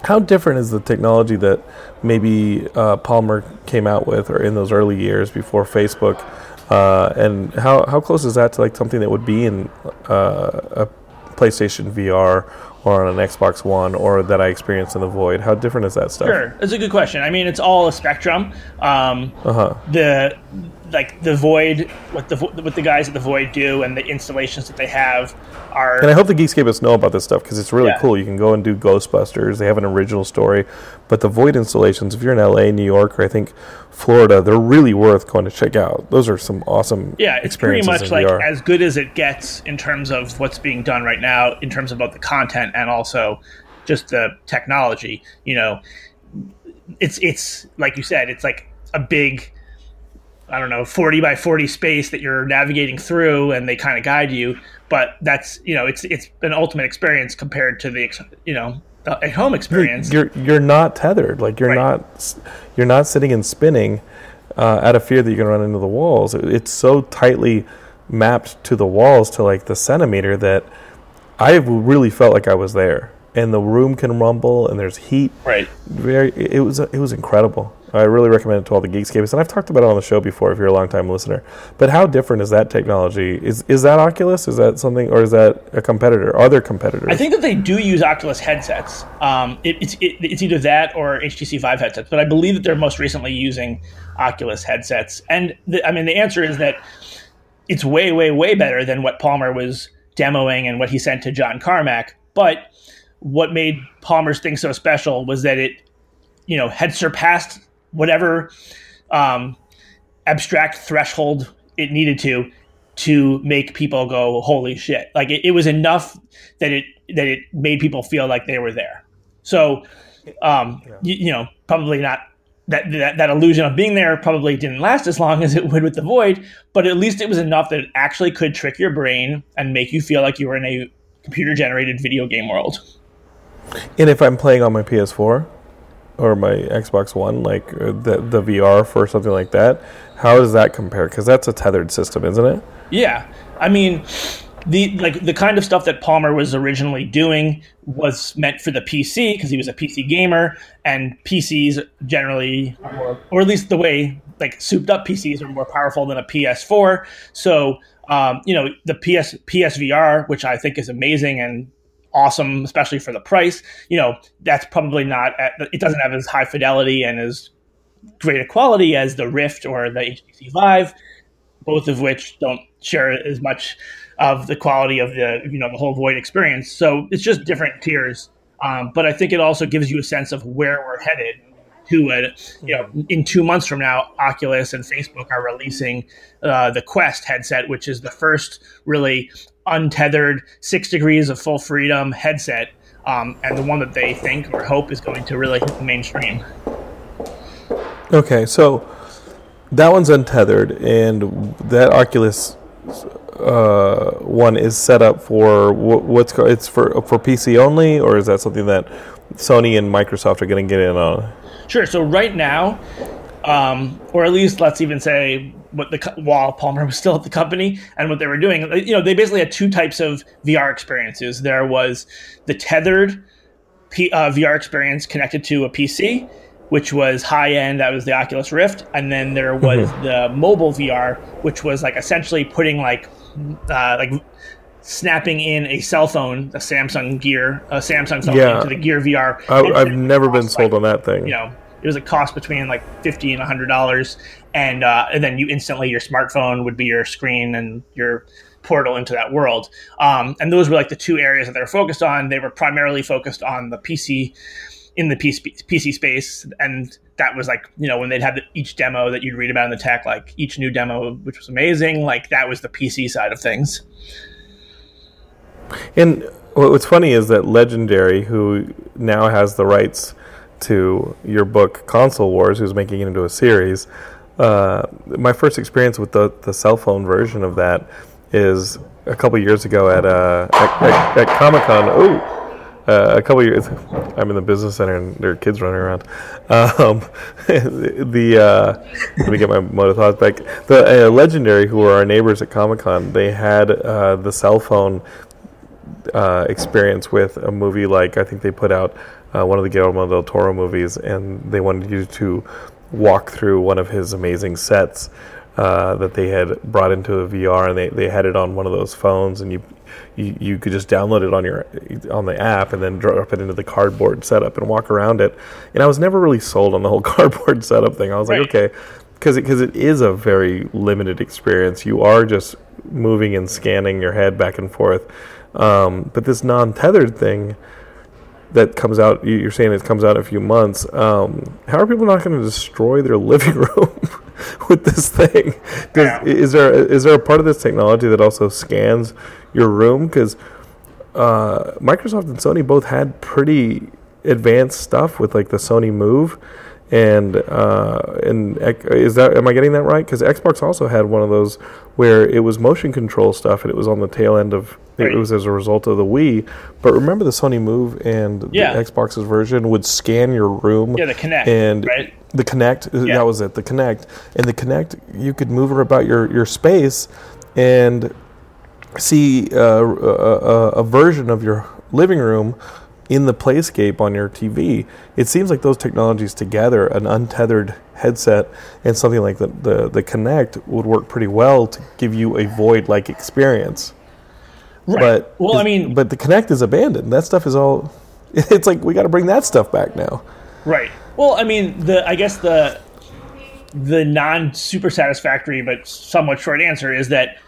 how different is the technology that maybe uh, Palmer came out with, or in those early years before Facebook? Uh, and how how close is that to like something that would be in uh, a PlayStation VR or on an Xbox One or that I experienced in the Void? How different is that stuff? Sure, it's a good question. I mean, it's all a spectrum. Um, uh-huh. The like the Void, what the what the guys at the Void do, and the installations that they have are. And I hope the Geekscapists know about this stuff because it's really yeah. cool. You can go and do Ghostbusters. They have an original story, but the Void installations, if you're in LA, New York, or I think Florida, they're really worth going to check out. Those are some awesome. Yeah, it's pretty much like VR. as good as it gets in terms of what's being done right now, in terms of both the content and also just the technology. You know, it's it's like you said, it's like a big I don't know, 40 by 40 space that you're navigating through and they kind of guide you. But that's, you know, it's, it's an ultimate experience compared to the, you know, a home experience. You're, you're not tethered. Like you're right. not, you're not sitting and spinning uh, out of fear that you're going to run into the walls. It's so tightly mapped to the walls to like the centimeter that I really felt like I was there. And the room can rumble, and there's heat. Right. Very. It was. It was incredible. I really recommend it to all the Geekscapists, and I've talked about it on the show before if you're a long time listener. But how different is that technology? Is is that Oculus? Is that something, or is that a competitor? Are there competitors? I think that they do use Oculus headsets. Um, it, it's it, it's either that or HTC Vive headsets, but I believe that they're most recently using Oculus headsets. And the, I mean, the answer is that it's way, way, way better than what Palmer was demoing and what he sent to John Carmack. But what made Palmer's thing so special was that it, you know, had surpassed whatever um, abstract threshold it needed to to make people go holy shit like it, it, was enough that it that it made people feel like they were there so um, yeah. you, you know probably not that, that that illusion of being there probably didn't last as long [laughs] as it would with the void but at least it was enough that it actually could trick your brain and make you feel like you were in a computer generated video game world and if i'm playing on my ps4 or my Xbox One, like uh, the the VR for something like that, how does that compare? Because that's a tethered system, isn't it? Yeah, I mean, the like the kind of stuff that Palmer was originally doing was meant for the PC because he was a PC gamer, and PCs generally, or at least the way like souped up PCs are more powerful than a PS4. So, um, you know, the PS PSVR, which I think is amazing and awesome, especially for the price. You know, that's probably not, at, it doesn't have as high fidelity and as great a quality as the Rift or the HTC Vive, both of which don't share as much of the quality of the, you know, the whole Void experience. So it's just different tiers. Um, but I think it also gives you a sense of where we're headed to it. You know, in two months from now, Oculus and Facebook are releasing uh, the Quest headset, which is the first really untethered six degrees of full freedom headset, um, and the one that they think or hope is going to really hit the mainstream. Okay, so that one's untethered, and that Oculus uh, one is set up for what's it's for for PC only, or is that something that Sony and Microsoft are going to get in on? Sure. So right now, um, or at least let's even say what the while Palmer was still at the company and what they were doing. You know, they basically had two types of VR experiences. There was the tethered P, uh, VR experience connected to a PC, which was high end. That was the Oculus Rift, and then there was mm-hmm. the mobile VR, which was like essentially putting like uh, like snapping in a cell phone, a Samsung Gear, a Samsung phone yeah. into the Gear VR. I, have never been sold like, on that thing. You know, it was a cost between like fifty and hundred dollars, and uh, and then you instantly your smartphone would be your screen and your portal into that world. Um, and those were like the two areas that they were focused on. They were primarily focused on the PC in the PC, PC space, and that was like you know when they'd have the, each demo that you'd read about in the tech, like each new demo, which was amazing. Like that was the PC side of things. And what's funny is that Legendary, who now has the rights to your book Console Wars, who's making it into a series, uh, my first experience with the, the cell phone version of that is a couple years ago at uh, at, at, at Comic Con. Oh. Uh, a couple years, I'm in the business center and there are kids running around. Um, [laughs] the uh, let me get my motor thoughts back. The uh, legendary, who were our neighbors at Comic Con, they had uh, the cell phone uh, experience with a movie like I think they put out uh, one of the Guillermo del Toro movies, and they wanted you to walk through one of his amazing sets that they had brought into a VR, and they, they had it on one of those phones, and you, you you could just download it on your on the app, and then drop it into the cardboard setup and walk around it. And I was never really sold on the whole [laughs] cardboard setup thing. I was right. like, okay, because because it, it is a very limited experience. You are just moving and scanning your head back and forth. Um, but this non-tethered thing that comes out, you're saying it comes out in a few months. Um, how are people not going to destroy their [laughs] living room [laughs] with this thing? Yeah. Is there is there a part of this technology that also scans your room? Because uh, Microsoft and Sony both had pretty advanced stuff with like the Sony Move, and uh, and is that am I getting that right? Because Xbox also had one of those where it was motion control stuff, and it was on the tail end of it was as a result of the Wii. But remember the Sony Move and Yeah. the Xbox's version would scan your room. Yeah, the Kinect, and right? The Kinect. uh, Yeah. That was it. The Kinect and the Kinect. You could move her about your your space and see uh, a, a, a version of your living room in the playscape on your TV. It seems like those technologies together, an untethered headset and something like the, the, the Kinect would work pretty well to give you a void like experience. Right. But well, I mean, but the Kinect is abandoned. That stuff is all. [laughs] It's like we got to bring that stuff back now. Right. Well, I mean, the I guess the the non super satisfactory but somewhat short answer is that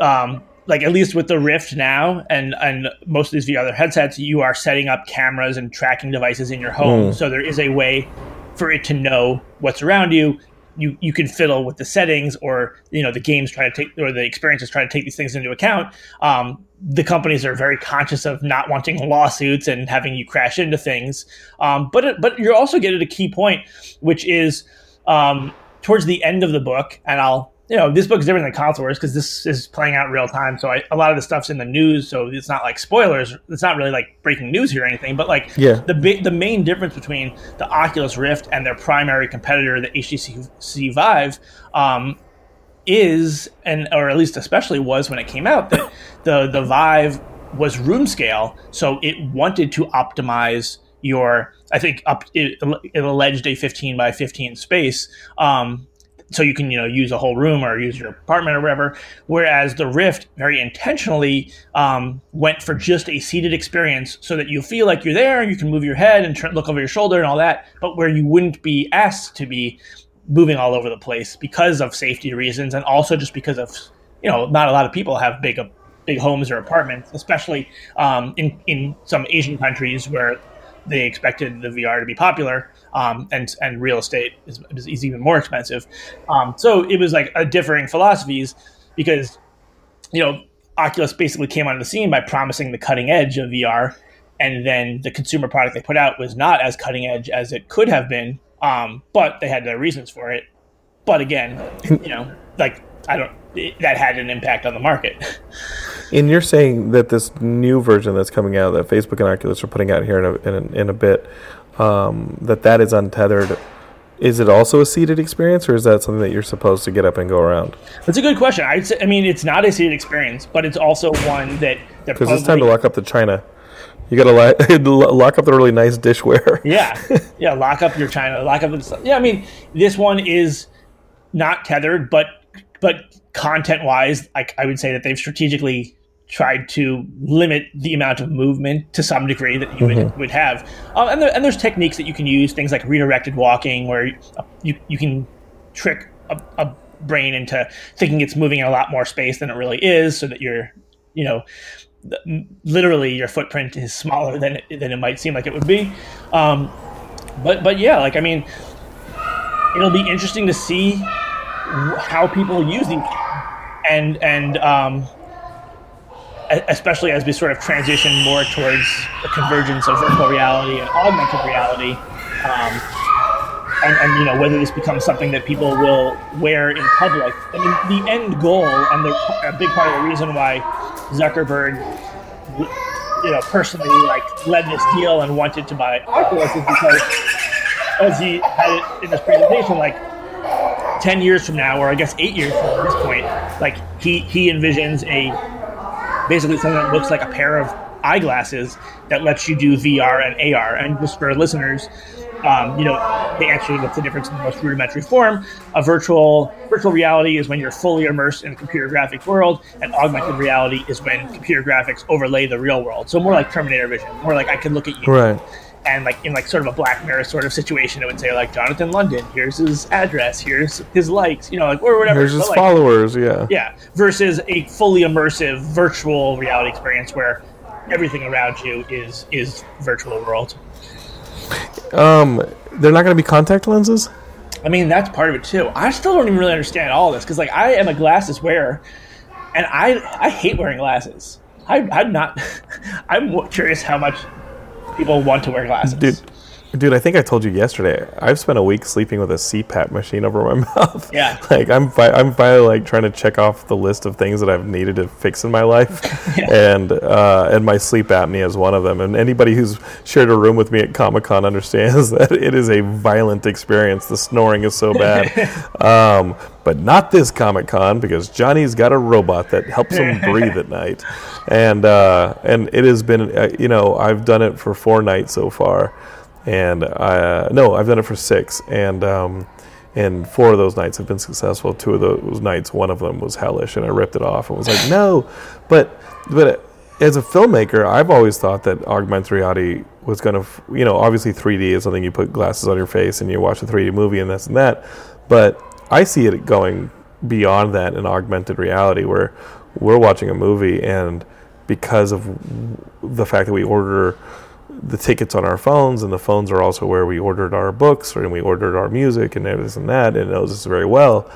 um, like at least with the Rift now and and most of these VR headsets, you are setting up cameras and tracking devices in your home, so there is a way for it to know what's around you. You you can fiddle with the settings, or you know the games try to take or the experiences try to take these things into account. Um, the companies are very conscious of not wanting lawsuits and having you crash into things. Um, but but you're also getting a key point, which is um, towards the end of the book, and I'll you know this book is different than console wars because this is playing out in real time. So I, a lot of the stuff's in the news, so it's not like spoilers. It's not really like breaking news here or anything. But like Yeah. the big the main difference between the Oculus Rift and their primary competitor, the HTC Vive. Um, is and or at least especially was when it came out that [coughs] the the Vive was room scale, so it wanted to optimize your I think up it, it alleged a 15 by 15 space. Um, so you can you know use a whole room or use your apartment or whatever. Whereas the Rift very intentionally um, went for just a seated experience, so that you feel like you're there, you can move your head and turn, look over your shoulder and all that, but where you wouldn't be asked to be moving all over the place because of safety reasons, and also just because of you know not a lot of people have big big homes or apartments, especially um, in in some Asian countries where they expected the VR to be popular, um, and and real estate is, is even more expensive. Um, so it was like a differing philosophies because you know Oculus basically came onto the scene by promising the cutting edge of VR, and then the consumer product they put out was not as cutting edge as it could have been. Um, but they had their reasons for it. But again, you know, like I don't that had an impact on the market. And you're saying that this new version that's coming out that Facebook and Oculus are putting out here in a, in a, in a bit, um, that that is untethered. Is it also a seated experience, or is that something that you're supposed to get up and go around? That's a good question. I'd say, I mean, it's not a seated experience, but it's also one that Because it's time to lock up the china. You got to [laughs] lo- lock up the really nice dishware. [laughs] Yeah, yeah. Lock up your China. Lock up the stuff. Yeah, I mean, this one is not tethered, but but content wise, like I would say that they've strategically tried to limit the amount of movement to some degree that you would, would have. Um, and, there, and there's techniques that you can use, things like redirected walking, where you you can trick a, a brain into thinking it's moving in a lot more space than it really is, so that you're you know literally your footprint is smaller than it, than it might seem like it would be. Um, but but yeah, like I mean, it'll be interesting to see how people use these, and and um, especially as we sort of transition more towards the convergence of virtual reality and augmented reality. Um, and, and you know whether this becomes something that people will wear in public. I mean, the end goal and the, a big part of the reason why Zuckerberg, you know, personally like led this deal and wanted to buy Oculus is because, as he had it in his presentation, like 10 years from now, or I guess eight years from this point, like he, he envisions a basically something that looks like a pair of eyeglasses that lets you do VR and AR. And just for listeners, um, you know, they actually what's the difference in the most rudimentary form. A virtual virtual reality is when you're fully immersed in a computer graphic world, and augmented reality is when computer graphics overlay the real world. So more like Terminator Vision, more like I can look at you Right. And like in like sort of a Black Mirror sort of situation, it would say like Jonathan London, here's his address, here's his likes, you know, like or whatever. There's his like, followers. Yeah. yeah, versus a fully immersive virtual reality experience where everything around you is is virtual world. Um, they're not going to be contact lenses. I mean, that's part of it too. I still don't even really understand all this because like I am a glasses wearer, and I I hate wearing glasses. I, I'm not. [laughs] I'm curious how much people want to wear glasses. Dude, Dude, I think I told you yesterday. I've spent a week sleeping with a CPAP machine over my [laughs] mouth. Yeah. like I'm, fi- I'm finally like trying to check off the list of things that I've needed to fix in my life, [laughs] and uh, and my sleep apnea is one of them. And anybody who's shared a room with me at Comic Con understands [laughs] that it is a violent experience. The snoring is so bad, um, but not this Comic Con because Johnny's got a robot that helps him breathe at night, and uh, and it has been, uh, you know, I've done it for four nights so far and I, no, I've done it for six, and um, and four of those nights have been successful. Two of those nights, one of them was hellish, and I ripped it off and was like, no, but but as a filmmaker, I've always thought that augmented reality was going to, you know, obviously 3D is something you put glasses on your face and you watch a 3D movie and this and that, but I see it going beyond that in augmented reality where we're watching a movie and because of the fact that we order the tickets on our phones, and the phones are also where we ordered our books and we ordered our music and this and that, and it knows this very well.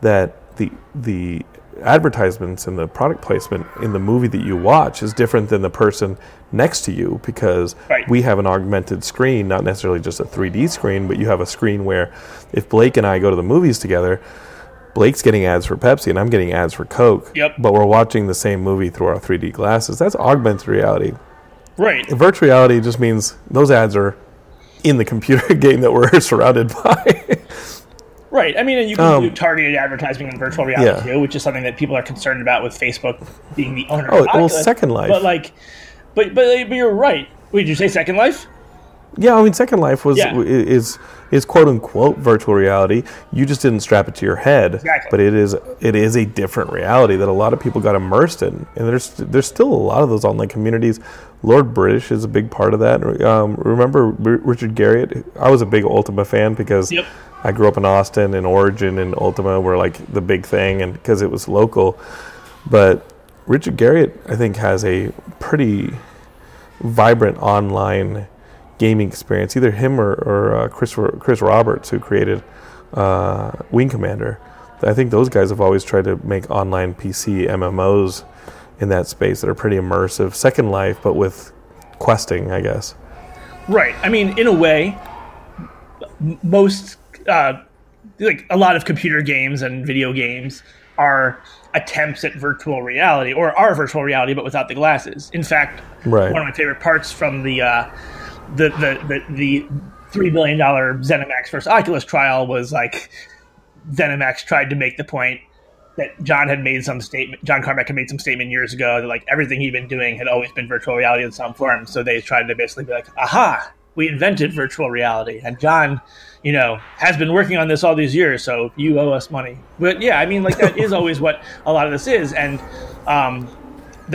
That the the advertisements and the product placement in the movie that you watch is different than the person next to you because Right. we have an augmented screen, not necessarily just a 3D screen, but you have a screen where if Blake and I go to the movies together, Blake's getting ads for Pepsi and I'm getting ads for Coke. Yep. But we're watching the same movie through our 3D glasses. That's augmented reality. Right. Virtual reality just means those ads are in the computer [laughs] game that we're [laughs] surrounded by. Right. I mean, and you can Um, do targeted advertising in virtual reality Yeah. too, which is something that people are concerned about with Facebook being the owner. Oh, of well, Second Life. But like, but but but you're right. Wait, did you say Second Life? yeah, I mean, Second Life was Yeah. is is quote unquote virtual reality. You just didn't strap it to your head, Exactly. but it is it is a different reality that a lot of people got immersed in, and there's there's still a lot of those online communities. Lord British is a big part of that. Um, remember R- Richard Garriott? I was a big Ultima fan because Yep. I grew up in Austin, and Origin and Ultima were like the big thing, and because it was local. But Richard Garriott, I think, has a pretty vibrant online gaming experience. Either him or, or uh, Chris Chris Roberts, who created uh, Wing Commander. I think those guys have always tried to make online PC MMOs in that space that are pretty immersive. Second Life, but with questing, I guess. Right. I mean, in a way, most uh, like a lot of computer games and video games are attempts at virtual reality or are virtual reality but without the glasses. In fact, Right. one of my favorite parts from the uh, the, the the the three billion dollar ZeniMax versus Oculus trial was like ZeniMax tried to make the point that John had made some statement. John Carmack had made some statement years ago that like everything he'd been doing had always been virtual reality in some form. So they tried to basically be like, "Aha, we invented virtual reality," and John. You know, has been working on this all these years, so you owe us money. But yeah, I mean, like that is [laughs] always what a lot of this is, and um,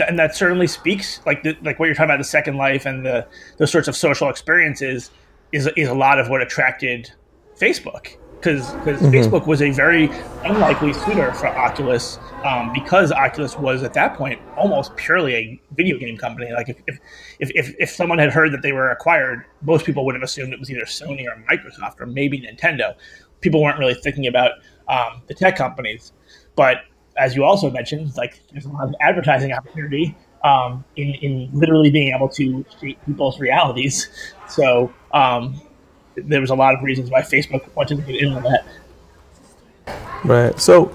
and that certainly speaks like the, like what you're talking about the second life and the those sorts of social experiences is is a lot of what attracted Facebook because because Facebook was a very unlikely suitor for Oculus um, because Oculus was at that point almost purely a video game company. Like if if, if if if someone had heard that they were acquired, most people would have assumed it was either Sony or Microsoft or maybe Nintendo. People weren't really thinking about um, the tech companies, but as you also mentioned, like there's a lot of advertising opportunity um, in in literally being able to shape people's realities. So um, there was a lot of reasons why Facebook wanted to get in on that. Right. So,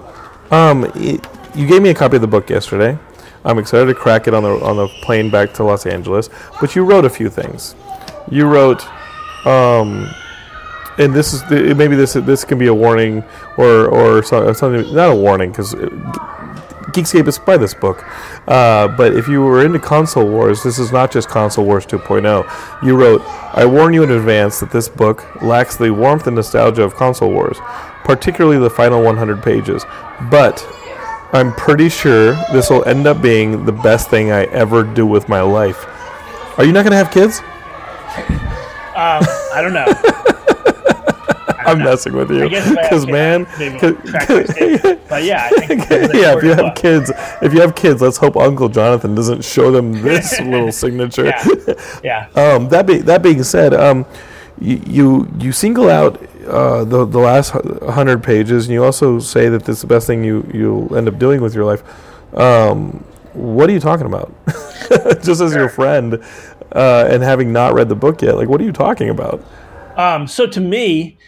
um, y you gave me a copy of the book yesterday. I'm excited to crack it on the on the plane back to Los Angeles. But you wrote a few things. You wrote, um, and this is the, maybe this this can be a warning or or something not a warning because Geekscape is by this book. Uh, but if you were into console wars, this is not just console wars 2.0. You wrote, I warn you in advance that this book lacks the warmth and nostalgia of console wars, particularly the final 100 pages. But I'm pretty sure this will end up being the best thing I ever do with my life. Are you not going to have kids? [laughs] Um, I don't know. [laughs] I'm messing with you. I guess if I have Because, man. they will 'cause- track my [laughs] steps. But yeah, I think it's a yeah, if you have kids, if you have kids, let's hope Uncle Jonathan doesn't show them [laughs] this little signature. Yeah. yeah. [laughs] Um, that be, that being said, um, you, you you single out uh, the the last hundred pages, and you also say that this is the best thing you you'll end up doing with your life. Um, what are you talking about? Just as your friend, uh, and having not read the book yet, like what are you talking about? Um, so to me,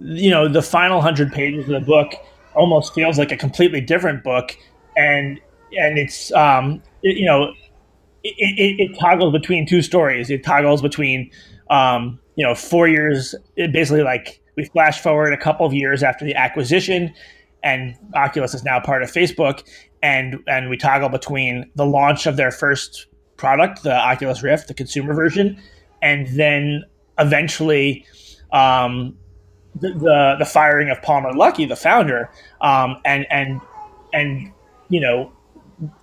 you know, the final hundred pages of the book almost feels like a completely different book, and and it's um, it, you know, it, it, it, toggles between two stories. It toggles between um, you know four years, basically like we flash forward a couple of years after the acquisition, and Oculus is now part of Facebook, and and we toggle between the launch of their first product, the Oculus Rift, the consumer version, and then eventually um, the, the, the firing of Palmer Luckey, the founder, um, and and and you know,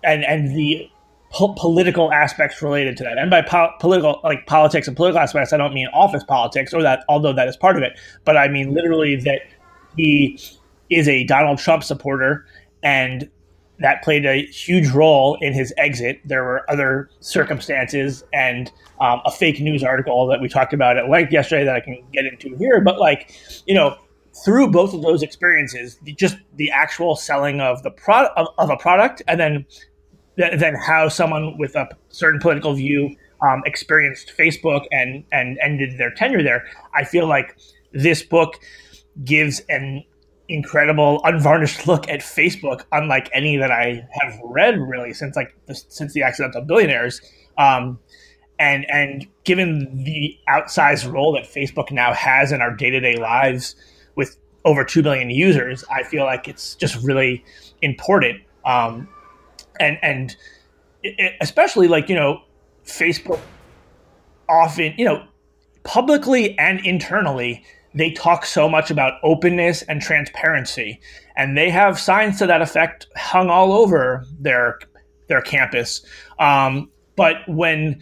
and and the po- political aspects related to that. And by po- political, like politics and political aspects, I don't mean office politics, or that although that is part of it, but I mean literally that he is a Donald Trump supporter and that played a huge role in his exit. There were other circumstances and um, a fake news article that we talked about at length yesterday that I can get into here. But like, you know, through both of those experiences, just the actual selling of the product of, of, a product, and then then how someone with a certain political view um, experienced Facebook and and ended their tenure there. I feel like this book gives an incredible unvarnished look at Facebook, unlike any that I have read really since like the, since the Accidental Billionaires. Um, and and given the outsized role that Facebook now has in our day to day lives with over two billion users, I feel like it's just really important. Um, and and it, especially like you know, Facebook often you know publicly and internally they talk so much about openness and transparency, and they have signs to that effect hung all over their their campus. Um, but when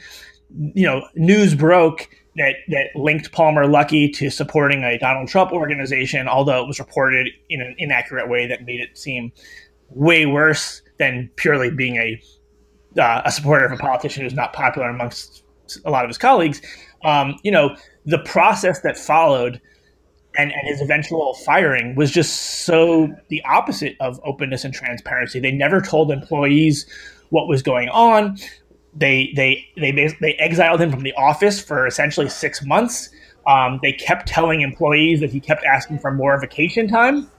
you know news broke that that linked Palmer Luckey to supporting a Donald Trump organization, although it was reported in an inaccurate way that made it seem way worse than purely being a uh, a supporter of a politician who's not popular amongst a lot of his colleagues. Um, you know, the process that followed and, and his eventual firing was just so the opposite of openness and transparency. They never told employees what was going on. They they they they exiled him from the office for essentially six months. Um, they kept telling employees that he kept asking for more vacation time,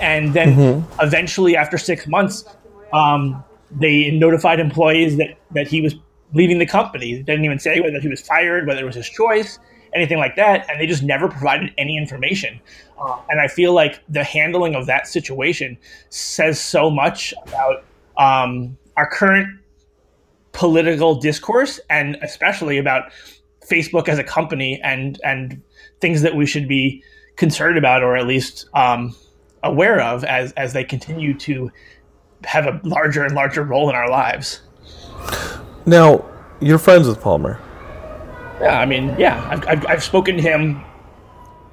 and then mm-hmm. eventually, after six months, um, they notified employees that that he was leaving the company. They didn't even say whether he was fired, whether it was his choice anything like that, and they just never provided any information. Uh, and I feel like the handling of that situation says so much about um, our current political discourse, and especially about Facebook as a company and and things that we should be concerned about, or at least um, aware of, as as they continue to have a larger and larger role in our lives. Now, you're friends with Palmer. Yeah, I mean, yeah, I've, I've, I've spoken to him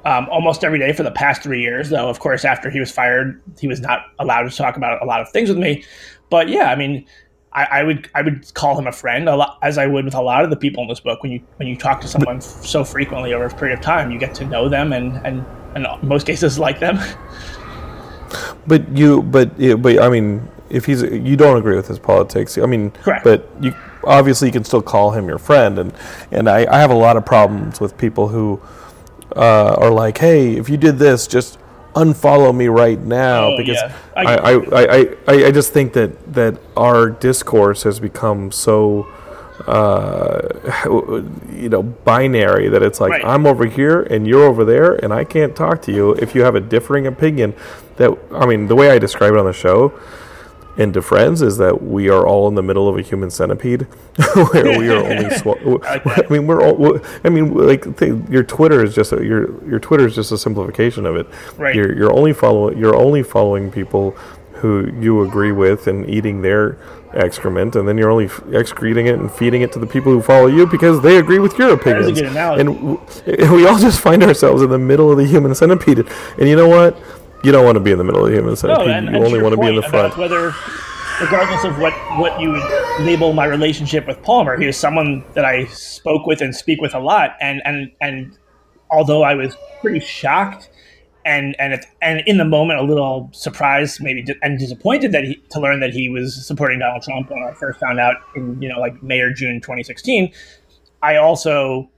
um, almost every day for the past three years. Though, of course, after he was fired, he was not allowed to talk about a lot of things with me. But yeah, I mean, I, I would I would call him a friend, a lot, as I would with a lot of the people in this book. When you when you talk to someone f- so frequently over a period of time, you get to know them and and, and in most cases like them. [laughs] But you, but but I mean, if he's you don't agree with his politics, I mean, Correct. but you obviously you can still call him your friend and and I, I have a lot of problems with people who uh, are like hey if you did this just unfollow me right now oh, because yeah. I, I, I, I, I, just think that that our discourse has become so uh, [laughs] you know binary that it's like right. I'm over here and you're over there and I can't talk to you if you have a differing opinion that I mean the way I describe it on the show into Friends is that we are all in the middle of a human centipede, [laughs] where we are only. [laughs] Sw- I mean, we're all. I mean, like th- your Twitter is just a, your your Twitter is just a simplification of it. Right. You're you're only following you're only following people who you agree with and eating their excrement, and then you're only f- excreting it and feeding it to the people who follow you because they agree with your opinions. And, w- and [laughs] we all just find ourselves in the middle of the human centipede. And you know what? You don't want to be in the middle of the human centipede. No, and, you and only want to be in the front. Whether, regardless of what what you would label my relationship with Palmer, he was someone that I spoke with and speak with a lot. And and and although I was pretty shocked and and and in the moment a little surprised, maybe and disappointed that he to learn that he was supporting Donald Trump when I first found out in you know like May or June 2016. I also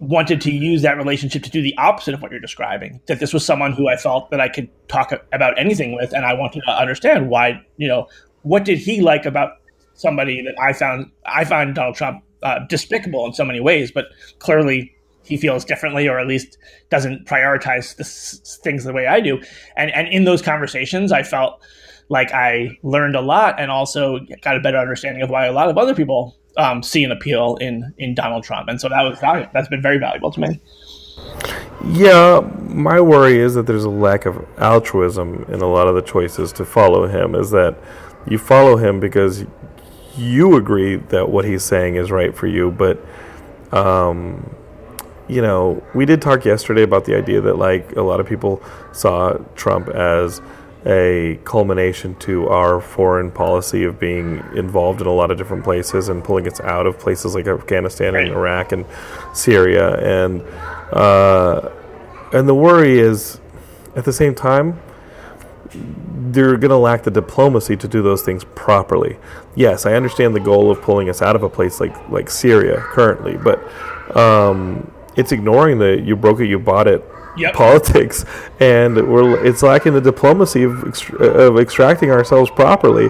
wanted to use that relationship to do the opposite of what you're describing. That this was someone who I felt that I could talk about anything with, and I wanted to understand why. You know, what did he like about somebody that I found I find Donald Trump uh, despicable in so many ways, but clearly he feels differently, or at least doesn't prioritize the things the way I do. And and in those conversations, I felt like I learned a lot, and also got a better understanding of why a lot of other people um, see an appeal in in Donald Trump, and so that was valuable. That's been very valuable to me. Yeah, my worry is that there's a lack of altruism in a lot of the choices to follow him. Is that you follow him because you agree that what he's saying is right for you, but um, you know, we did talk yesterday about the idea that like a lot of people saw Trump as a culmination to our foreign policy of being involved in a lot of different places and pulling us out of places like Afghanistan and Iraq and Syria and uh, and the worry is at the same time they're going to lack the diplomacy to do those things properly. Yes, I understand the goal of pulling us out of a place like like Syria currently, but um, it's ignoring the you broke it, you bought it yep. politics, and we're it's lacking the diplomacy of of extracting ourselves properly,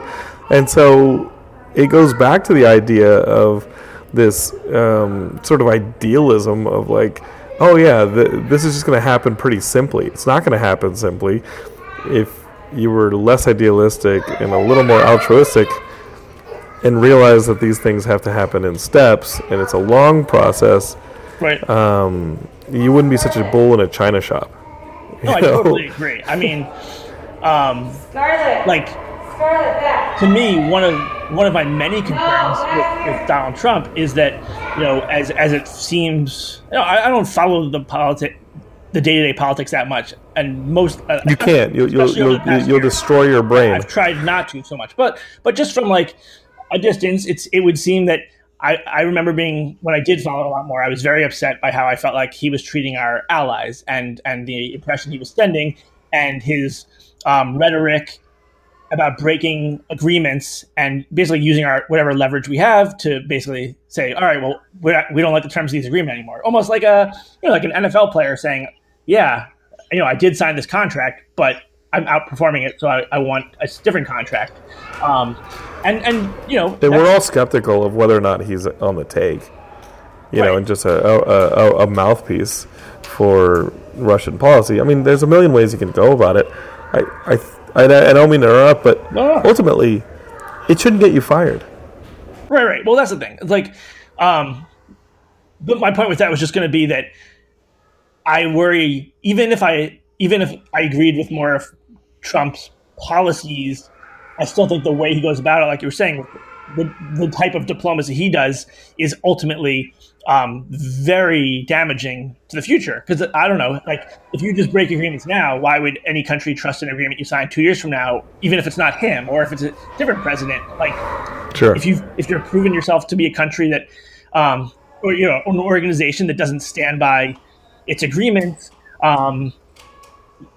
and so it goes back to the idea of this um, sort of idealism of like, oh yeah, this is just going to happen pretty simply. It's not going to happen simply. If you were less idealistic and a little more altruistic, and realize that these things have to happen in steps, and it's a long process. Right. Um, you wouldn't be such a bull in a china shop. No, I [laughs] totally agree. I mean, um, like to me, one of one of my many concerns with, with, Donald Trump is that you know, as as it seems, you know, I, I don't follow the politic, the day to day politics that much, and most uh, you can't. You'll you'll, you'll, you'll destroy your brain. I've tried not to so much, but but just from like a distance, it's it would seem that I, I remember being when I did follow a lot more, I was very upset by how I felt like he was treating our allies and and the impression he was sending and his um, rhetoric about breaking agreements and basically using our whatever leverage we have to basically say, all right, well, we're we don't like the terms of these agreement anymore. Almost like a you know like an NFL player saying, yeah, you know, I did sign this contract, but I'm outperforming it, so I, I want a different contract. Um, and and you know, and we're all skeptical of whether or not he's on the take. You right. know, and just a, a, a, mouthpiece for Russian policy. I mean, there's a million ways you can go about it. I I, I, don't mean to interrupt, but no. ultimately, it shouldn't get you fired. Right, right. Well, that's the thing. Like, um, but my point with that was just going to be that I worry, even if I even if I agreed with more of Trump's policies, I still think the way he goes about it, like you were saying, the, the type of diplomacy he does is ultimately um, very damaging to the future. Because I don't know, like if you just break agreements now, why would any country trust an agreement you sign two years from now, even if it's not him or if it's a different president? Like, sure. if you if you're proven yourself to be a country that, um, or you know, an organization that doesn't stand by its agreements. Um,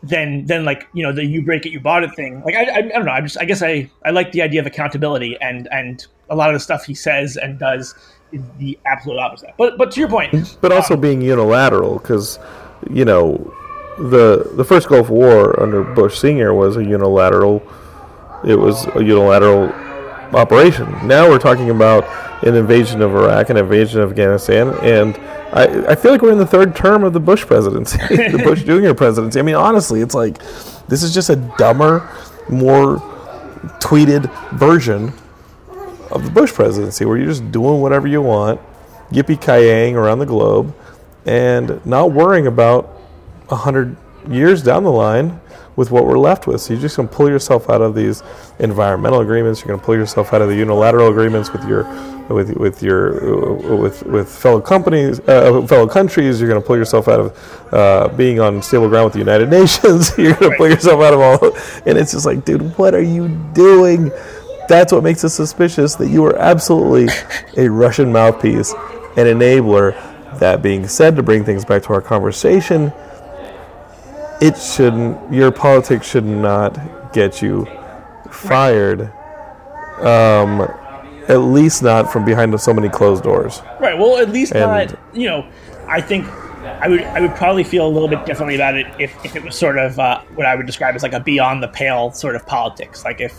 then then like you know the you break it you bought it thing like I, I, I don't know I just I guess I I like the idea of accountability and and a lot of the stuff he says and does is the absolute opposite. But but to your point, but also um, being unilateral because you know the the first Gulf War under Bush Senior was a unilateral. It was a unilateral operation. Now we're talking about an invasion of Iraq, an invasion of Afghanistan, and I, I feel like we're in the third term of the Bush presidency, [laughs] the Bush Junior presidency. I mean, honestly, it's like this is just a dumber, more tweeted version of the Bush presidency, where you're just doing whatever you want, yippee ki around the globe, and not worrying about a hundred years down the line with what we're left with. So you're just going to pull yourself out of these environmental agreements. You're going to pull yourself out of the unilateral agreements with your with with your with with fellow companies, uh, fellow countries. You're going to pull yourself out of uh, being on stable ground with the United [laughs] Nations. [laughs] you're going to pull yourself out of all, and it's just like, dude, what are you doing? That's what makes us suspicious that you are absolutely a Russian mouthpiece, an enabler. That being said, to bring things back to our conversation it shouldn't your politics should not get you fired um, at least not from behind so many closed doors right well at least and, not you know I think I would I would probably feel a little bit differently about it if, if it was sort of uh, what I would describe as like a beyond the pale sort of politics. Like if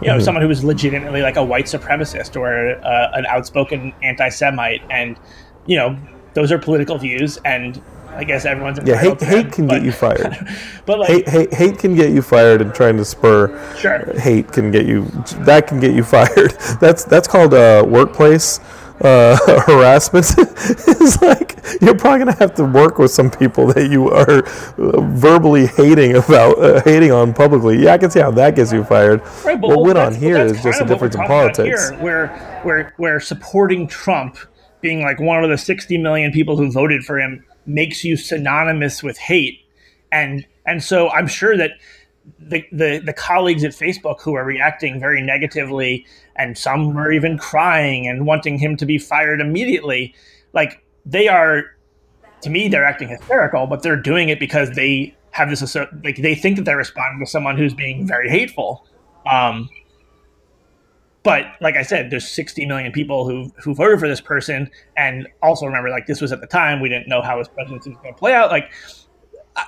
you know mm-hmm. someone who was legitimately like a white supremacist or uh, an outspoken anti-Semite, and you know those are political views, and I guess everyone's yeah. Hate, hate can but, get you fired. [laughs] but like hate, hate, hate can get you fired, and trying to spur sure. hate can get you that can get you fired. [laughs] That's that's called a workplace uh, [laughs] harassment it's like you're probably going to have to work with some people that you are uh, verbally hating about, uh, hating on publicly. Yeah, I can see how that gets you fired. Right, but what went on here is just a difference in politics. Here, where, where, where supporting Trump, being like one of the 60 million people who voted for him, makes you synonymous with hate, and and so I'm sure that the, the, the colleagues at Facebook who are reacting very negatively, and some are even crying and wanting him to be fired immediately. Like they are, to me, they're acting hysterical, but they're doing it because they have this like they think that they're responding to someone who's being very hateful. Um, but like I said, there's 60 million people who who voted for this person, and also remember, like this was at the time we didn't know how his presidency was going to play out. Like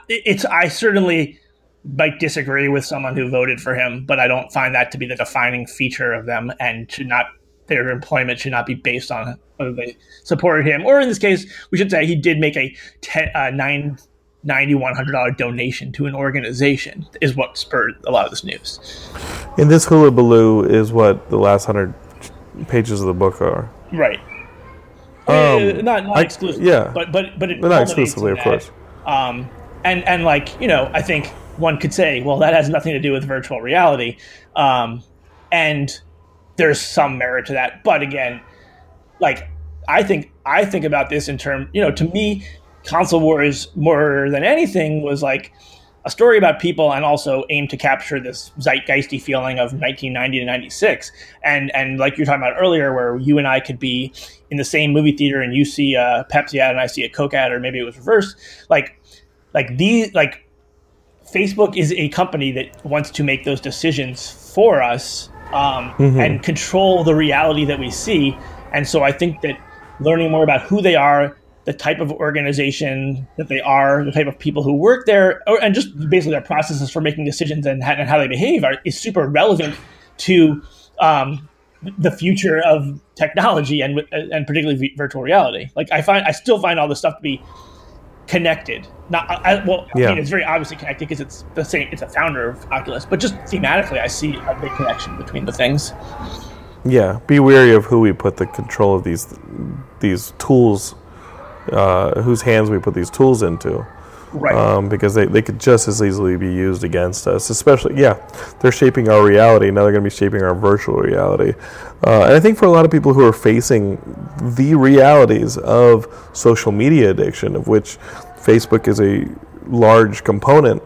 it's I certainly might disagree with someone who voted for him, but I don't find that to be the defining feature of them, and should not their employment should not be based on whether they supported him, or in this case, we should say he did make a ten, uh, nine ninety one hundred dollar donation to an organization is what spurred a lot of this news. And this hullabaloo is what the last hundred pages of the book are. Right. Um, not not exclusively, yeah, but but but, it but not exclusively, of course. Um, and and like you know, I think one could say, well, that has nothing to do with virtual reality. Um, and there's some merit to that. But again, like I think I think about this in terms, you know, to me, console wars more than anything was like a story about people and also aim to capture this zeitgeisty feeling of 1990 to 96 and and like you're talking about earlier where you and i could be in the same movie theater and you see a pepsi ad and i see a coke ad or maybe it was reversed like like these like Facebook is a company that wants to make those decisions for us um, mm-hmm. and control the reality that we see. And so I think that learning more about who they are, the type of organization that they are, the type of people who work there, or, and just basically their processes for making decisions and, and how they behave are, is super relevant to um, the future of technology and and particularly virtual reality. Like I find, I still find all this stuff to be connected. Not I, well, yeah. I mean, it's very obviously connected because it's the same. It's a founder of Oculus, but just thematically, I see a big connection between the things. Yeah, be wary of who we put the control of these these tools, uh, whose hands we put these tools into. Right. Um, because they, they could just as easily be used against us. Especially, yeah, they're shaping our reality. Now they're going to be shaping our virtual reality. Uh, and I think for a lot of people who are facing the realities of social media addiction, of which Facebook is a large component,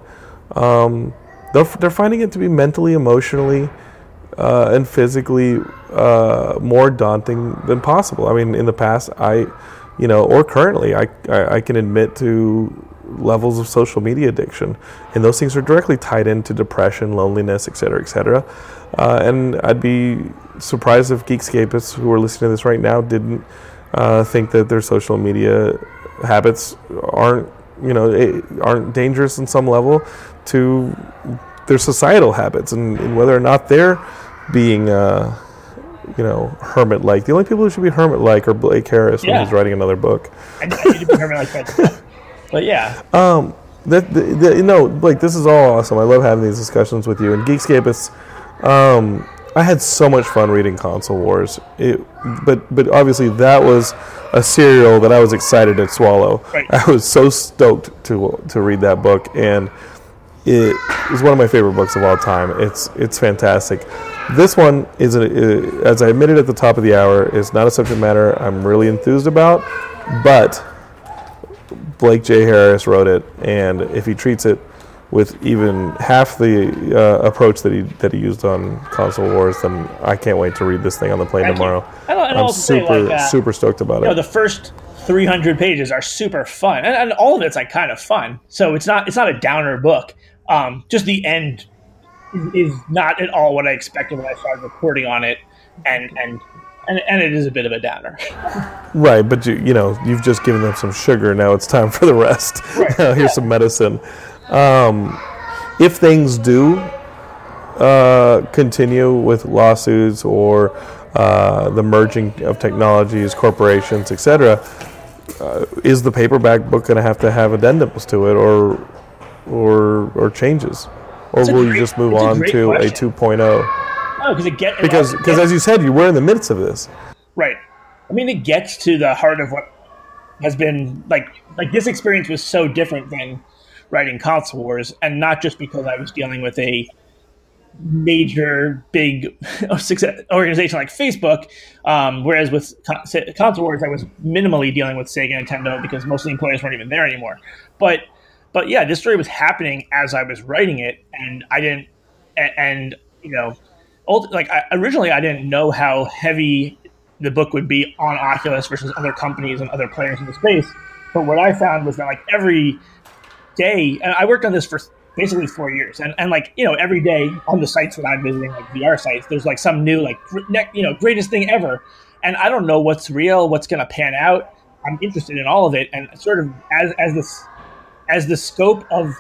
um, they're, they're finding it to be mentally, emotionally, uh, and physically uh, more daunting than possible. I mean, in the past, I, you know, or currently, I, I, I can admit to levels of social media addiction, and those things are directly tied into depression, loneliness, et cetera, et cetera. Uh, and I'd be surprised if Geekscapists who are listening to this right now didn't uh, think that their social media habits aren't, you know, aren't dangerous in some level to their societal habits, and, and whether or not they're being. Uh, you know, hermit like. The only people who should be hermit like are Blake Harris yeah. when he's writing another book. I need to be hermit like [laughs] But yeah. Um, that the, the, you know, like this is all awesome. I love having these discussions with you and Geekscapists. Um, I had so much fun reading Console Wars. It, but but obviously that was a serial that I was excited to swallow. Right. I was so stoked to to read that book, and it is one of my favorite books of all time. It's it's fantastic. This one is, a, as I admitted at the top of the hour, is not a subject matter I'm really enthused about, but Blake J. Harris wrote it, and if he treats it with even half the uh, approach that he that he used on Console Wars, then I can't wait to read this thing on the plane tomorrow. I am super like, uh, super stoked about it. Know, the first 300 pages are super fun, and, and, all of it's like kind of fun. So it's not it's not a downer book. Um, just the end is, not at all what I expected when I started reporting on it, and and and, and it is a bit of a downer. [laughs] Right, but you you know you've just given them some sugar. Now it's time for the rest. Right, [laughs] Now here's yeah. some medicine. Um, if things do uh, continue with lawsuits or uh, the merging of technologies, corporations, etc., uh, is the paperback book going to have to have addendums to it, or or or changes, or a will you just move a on great to a 2.0? No, because it get Because because as you said, you were in the midst of this. Right. I mean, it gets to the heart of what has been like. Like this experience was so different than writing console wars, and not just because I was dealing with a major, big [laughs] success organization like Facebook. Um, whereas with console wars, I was minimally dealing with Sega and Nintendo because most of the employees weren't even there anymore. But but yeah, this story was happening as I was writing it, and I didn't. And, and you know, ult- like I, originally, I didn't know how heavy the book would be on Oculus versus other companies and other players in the space. But what I found was that like every day, and I worked on this for basically four years, and, and like you know every day on the sites that I'm visiting, like VR sites, there's like some new like you know greatest thing ever, and I don't know what's real, what's to pan out. I'm interested in all of it, and sort of as as this as the scope of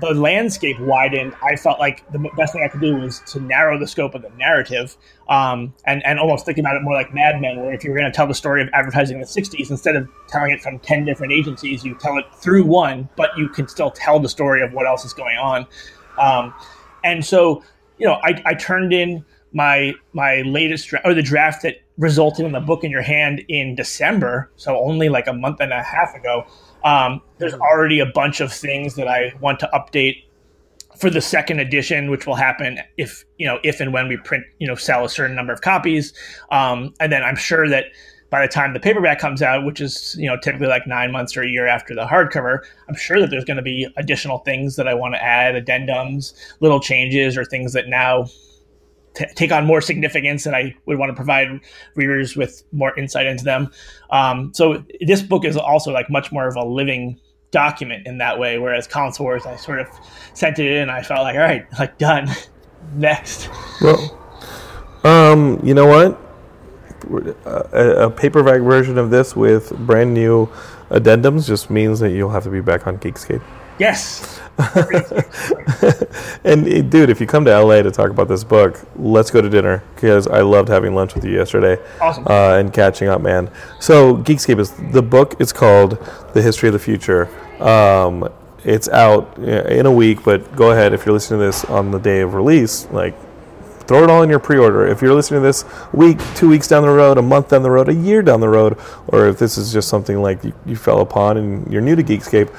the landscape widened, I felt like the best thing I could do was to narrow the scope of the narrative, um, and and almost think about it more like Mad Men, where if you're going to tell the story of advertising in the '60s, instead of telling it from ten different agencies, you tell it through one, but you can still tell the story of what else is going on. Um, and so, you know, I, I turned in my my latest draft, or the draft that resulted in the book in your hand in December, so only like a month and a half ago. Um, there's already a bunch of things that I want to update for the second edition, which will happen if you know if and when we print you know sell a certain number of copies, um, and then I'm sure that by the time the paperback comes out, which is you know typically like nine months or a year after the hardcover, I'm sure that there's going to be additional things that I want to add, addendums, little changes, or things that now t- take on more significance and I would want to provide readers with more insight into them. Um, so this book is also like much more of a living document in that way, whereas Console Wars, I sort of sent it in I felt like, all right, like done. [laughs] Next. Well, um, you know what? A, a paperback version of this with brand new addendums just means that you'll have to be back on Geekscape. Yes. [laughs] And eh, dude, if you come to LA to talk about this book, let's go to dinner because I loved having lunch with you yesterday. Awesome. Uh, and catching up, man. So Geekscape is the book. It's called The History of the Future. Um, it's out eh, in a week, but go ahead if you're listening to this on the day of release, like throw it all in your pre-order. If you're listening to this week, two weeks down the road, a month down the road, a year down the road, or if this is just something like you, you fell upon and you're new to Geekscape,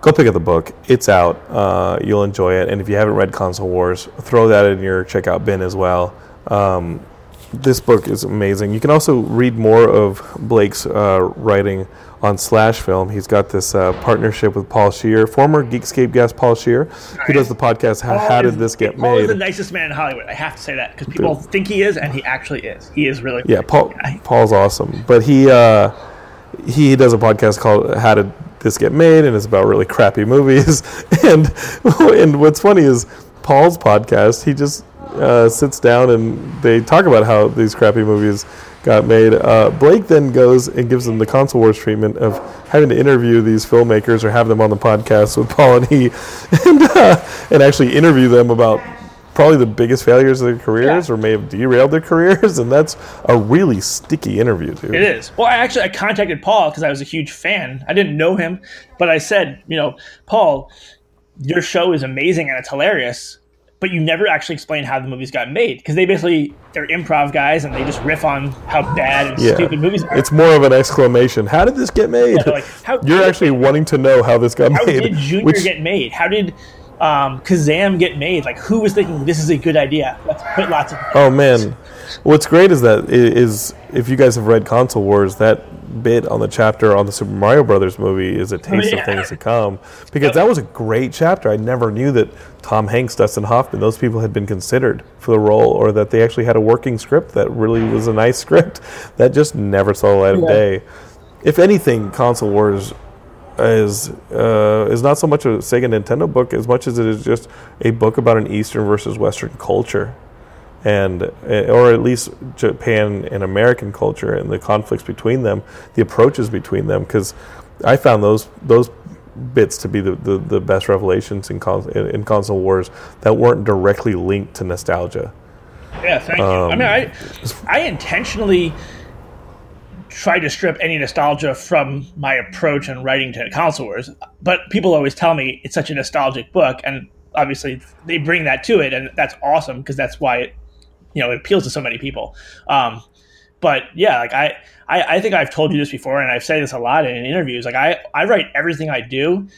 go pick up the book. It's out. Uh, you'll enjoy it. And if you haven't read Console Wars, throw that in your checkout bin as well. Um, this book is amazing. You can also read more of Blake's uh, writing on Slash Film. He's got this uh, partnership with Paul Scheer, former Geekscape guest Paul Scheer, who does the podcast How, How Did This Get Made? Paul is the nicest man in Hollywood. I have to say that because people think he is, and he actually is. He is really. Yeah, Paul. Paul's awesome, but he uh, he does a podcast called "How Did This Get Made," and it's about really crappy movies. [laughs] and and what's funny is Paul's podcast. He just uh, sits down and they talk about how these crappy movies got made. Uh, Blake then goes and gives them the console wars treatment of having to interview these filmmakers or have them on the podcast with Paul and he, [laughs] and uh, and actually interview them about probably the biggest failures of their careers Yeah. or may have derailed their careers [laughs] and that's a really sticky interview dude It is. Well, I actually I contacted Paul because I was a huge fan. I didn't know him, but I said, you know, Paul, your show is amazing and it's hilarious, but you never actually explain how the movies got made because they basically they're improv guys and they just riff on how bad and yeah stupid movies are. it's more of an exclamation how did this get made they're like, how- [laughs] you're actually wanting to know how this got how made did Junior which- get made? How did um, Kazam get made? Like, who was thinking this is a good idea? Let's put lots of. Oh man, what's great is that is if you guys have read Console Wars, that bit on the chapter on the Super Mario Brothers movie is a taste yeah. of things to come because that was a great chapter. I never knew that Tom Hanks, Dustin Hoffman, those people had been considered for the role, or that they actually had a working script that really was a nice [laughs] script that just never saw the light of Yeah. day. If anything, Console Wars is uh, is not so much a Sega Nintendo book as much as it is just a book about an Eastern versus Western culture and eh, or at least Japan and American culture and the conflicts between them, the approaches between them. Because I found those those bits to be the, the, the best revelations in, con- in console wars that weren't directly linked to nostalgia. Yeah, thank um, you. I mean, I I intentionally try to strip any nostalgia from my approach in writing to console wars, but people always tell me it's such a nostalgic book, and obviously they bring that to it, and that's awesome because that's why it you know it appeals to so many people. Um, but yeah, like I, I, I think I've told you this before, and I've said this a lot in interviews. Like I, I write everything I do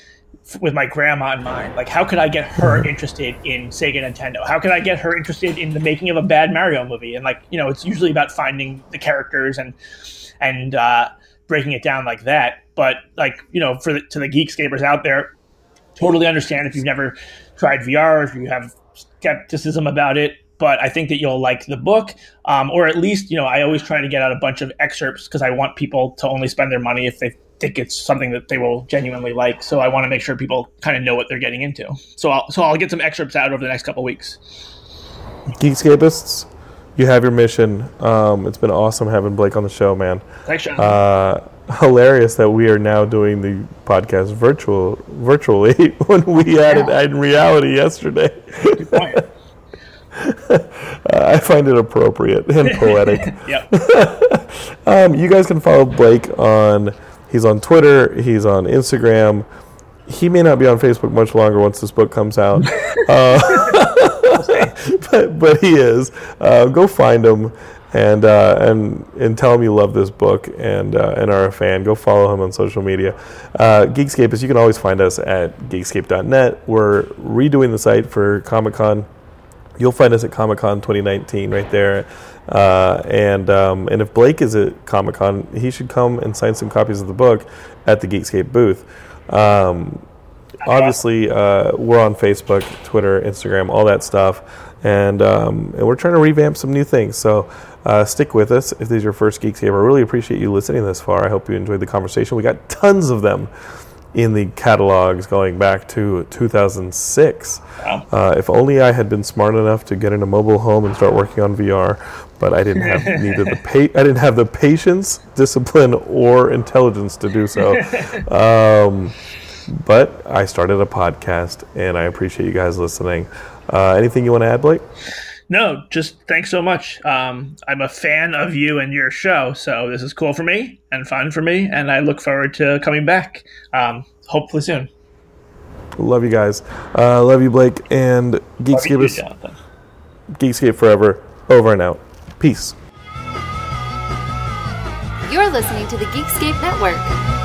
with my grandma in mind. Like, how could I get her interested in Sega Nintendo? How could I get her interested in the making of a bad Mario movie? And like, you know, it's usually about finding the characters and and uh, breaking it down like that. But like, you know, for the, to the geekscapers out there, totally understand if you've never tried VR, if you have skepticism about it but I think that you'll like the book, um, or at least you know I always try to get out a bunch of excerpts because I want people to only spend their money if they think it's something that they will genuinely like. So I want to make sure people kind of know what they're getting into. So I'll so I'll get some excerpts out over the next couple weeks. Geekscapists, you have your mission. Um, it's been awesome having Blake on the show, man. Thanks, Sean. Uh, [laughs] hilarious that we are now doing the podcast virtual virtually [laughs] when we had it in reality yesterday. Point. [laughs] I find it appropriate and poetic. yep. um, you guys can follow Blake on. He's on Twitter. He's on Instagram. He may not be on Facebook much longer once this book comes out, uh, [laughs] but but he is. Uh, go find him and uh, and and tell him you love this book and uh, and are a fan. Go follow him on social media. Uh, Geekscape is you can always find us at geekscape.net. We're redoing the site for Comic Con you'll find us at Comic Con 2019 right there. Uh, and um, and if Blake is at Comic Con, he should come and sign some copies of the book at the Geekscape booth. Um, obviously, uh, we're on Facebook, Twitter, Instagram, all that stuff, and um, and we're trying to revamp some new things. So. Uh, stick with us if this is your first Geekscape. I really appreciate you listening this far. I hope you enjoyed the conversation. We got tons of them in the catalogs going back to 2006. Wow. Uh, if only I had been smart enough to get in a mobile home and start working on VR, but I didn't have [laughs] neither the pa- I didn't have the patience, discipline, or intelligence to do so. [laughs] Um, but I started a podcast, and I appreciate you guys listening. Uh, anything you want to add, Blake? No, just thanks so much. Um, I'm a fan of you and your show, so this is cool for me and fun for me, and I look forward to coming back, um, hopefully soon. Love you guys. Uh, love you, Blake, and Geekscape is Geekscape forever. Over and out. Peace. You're listening to the Geekscape Network.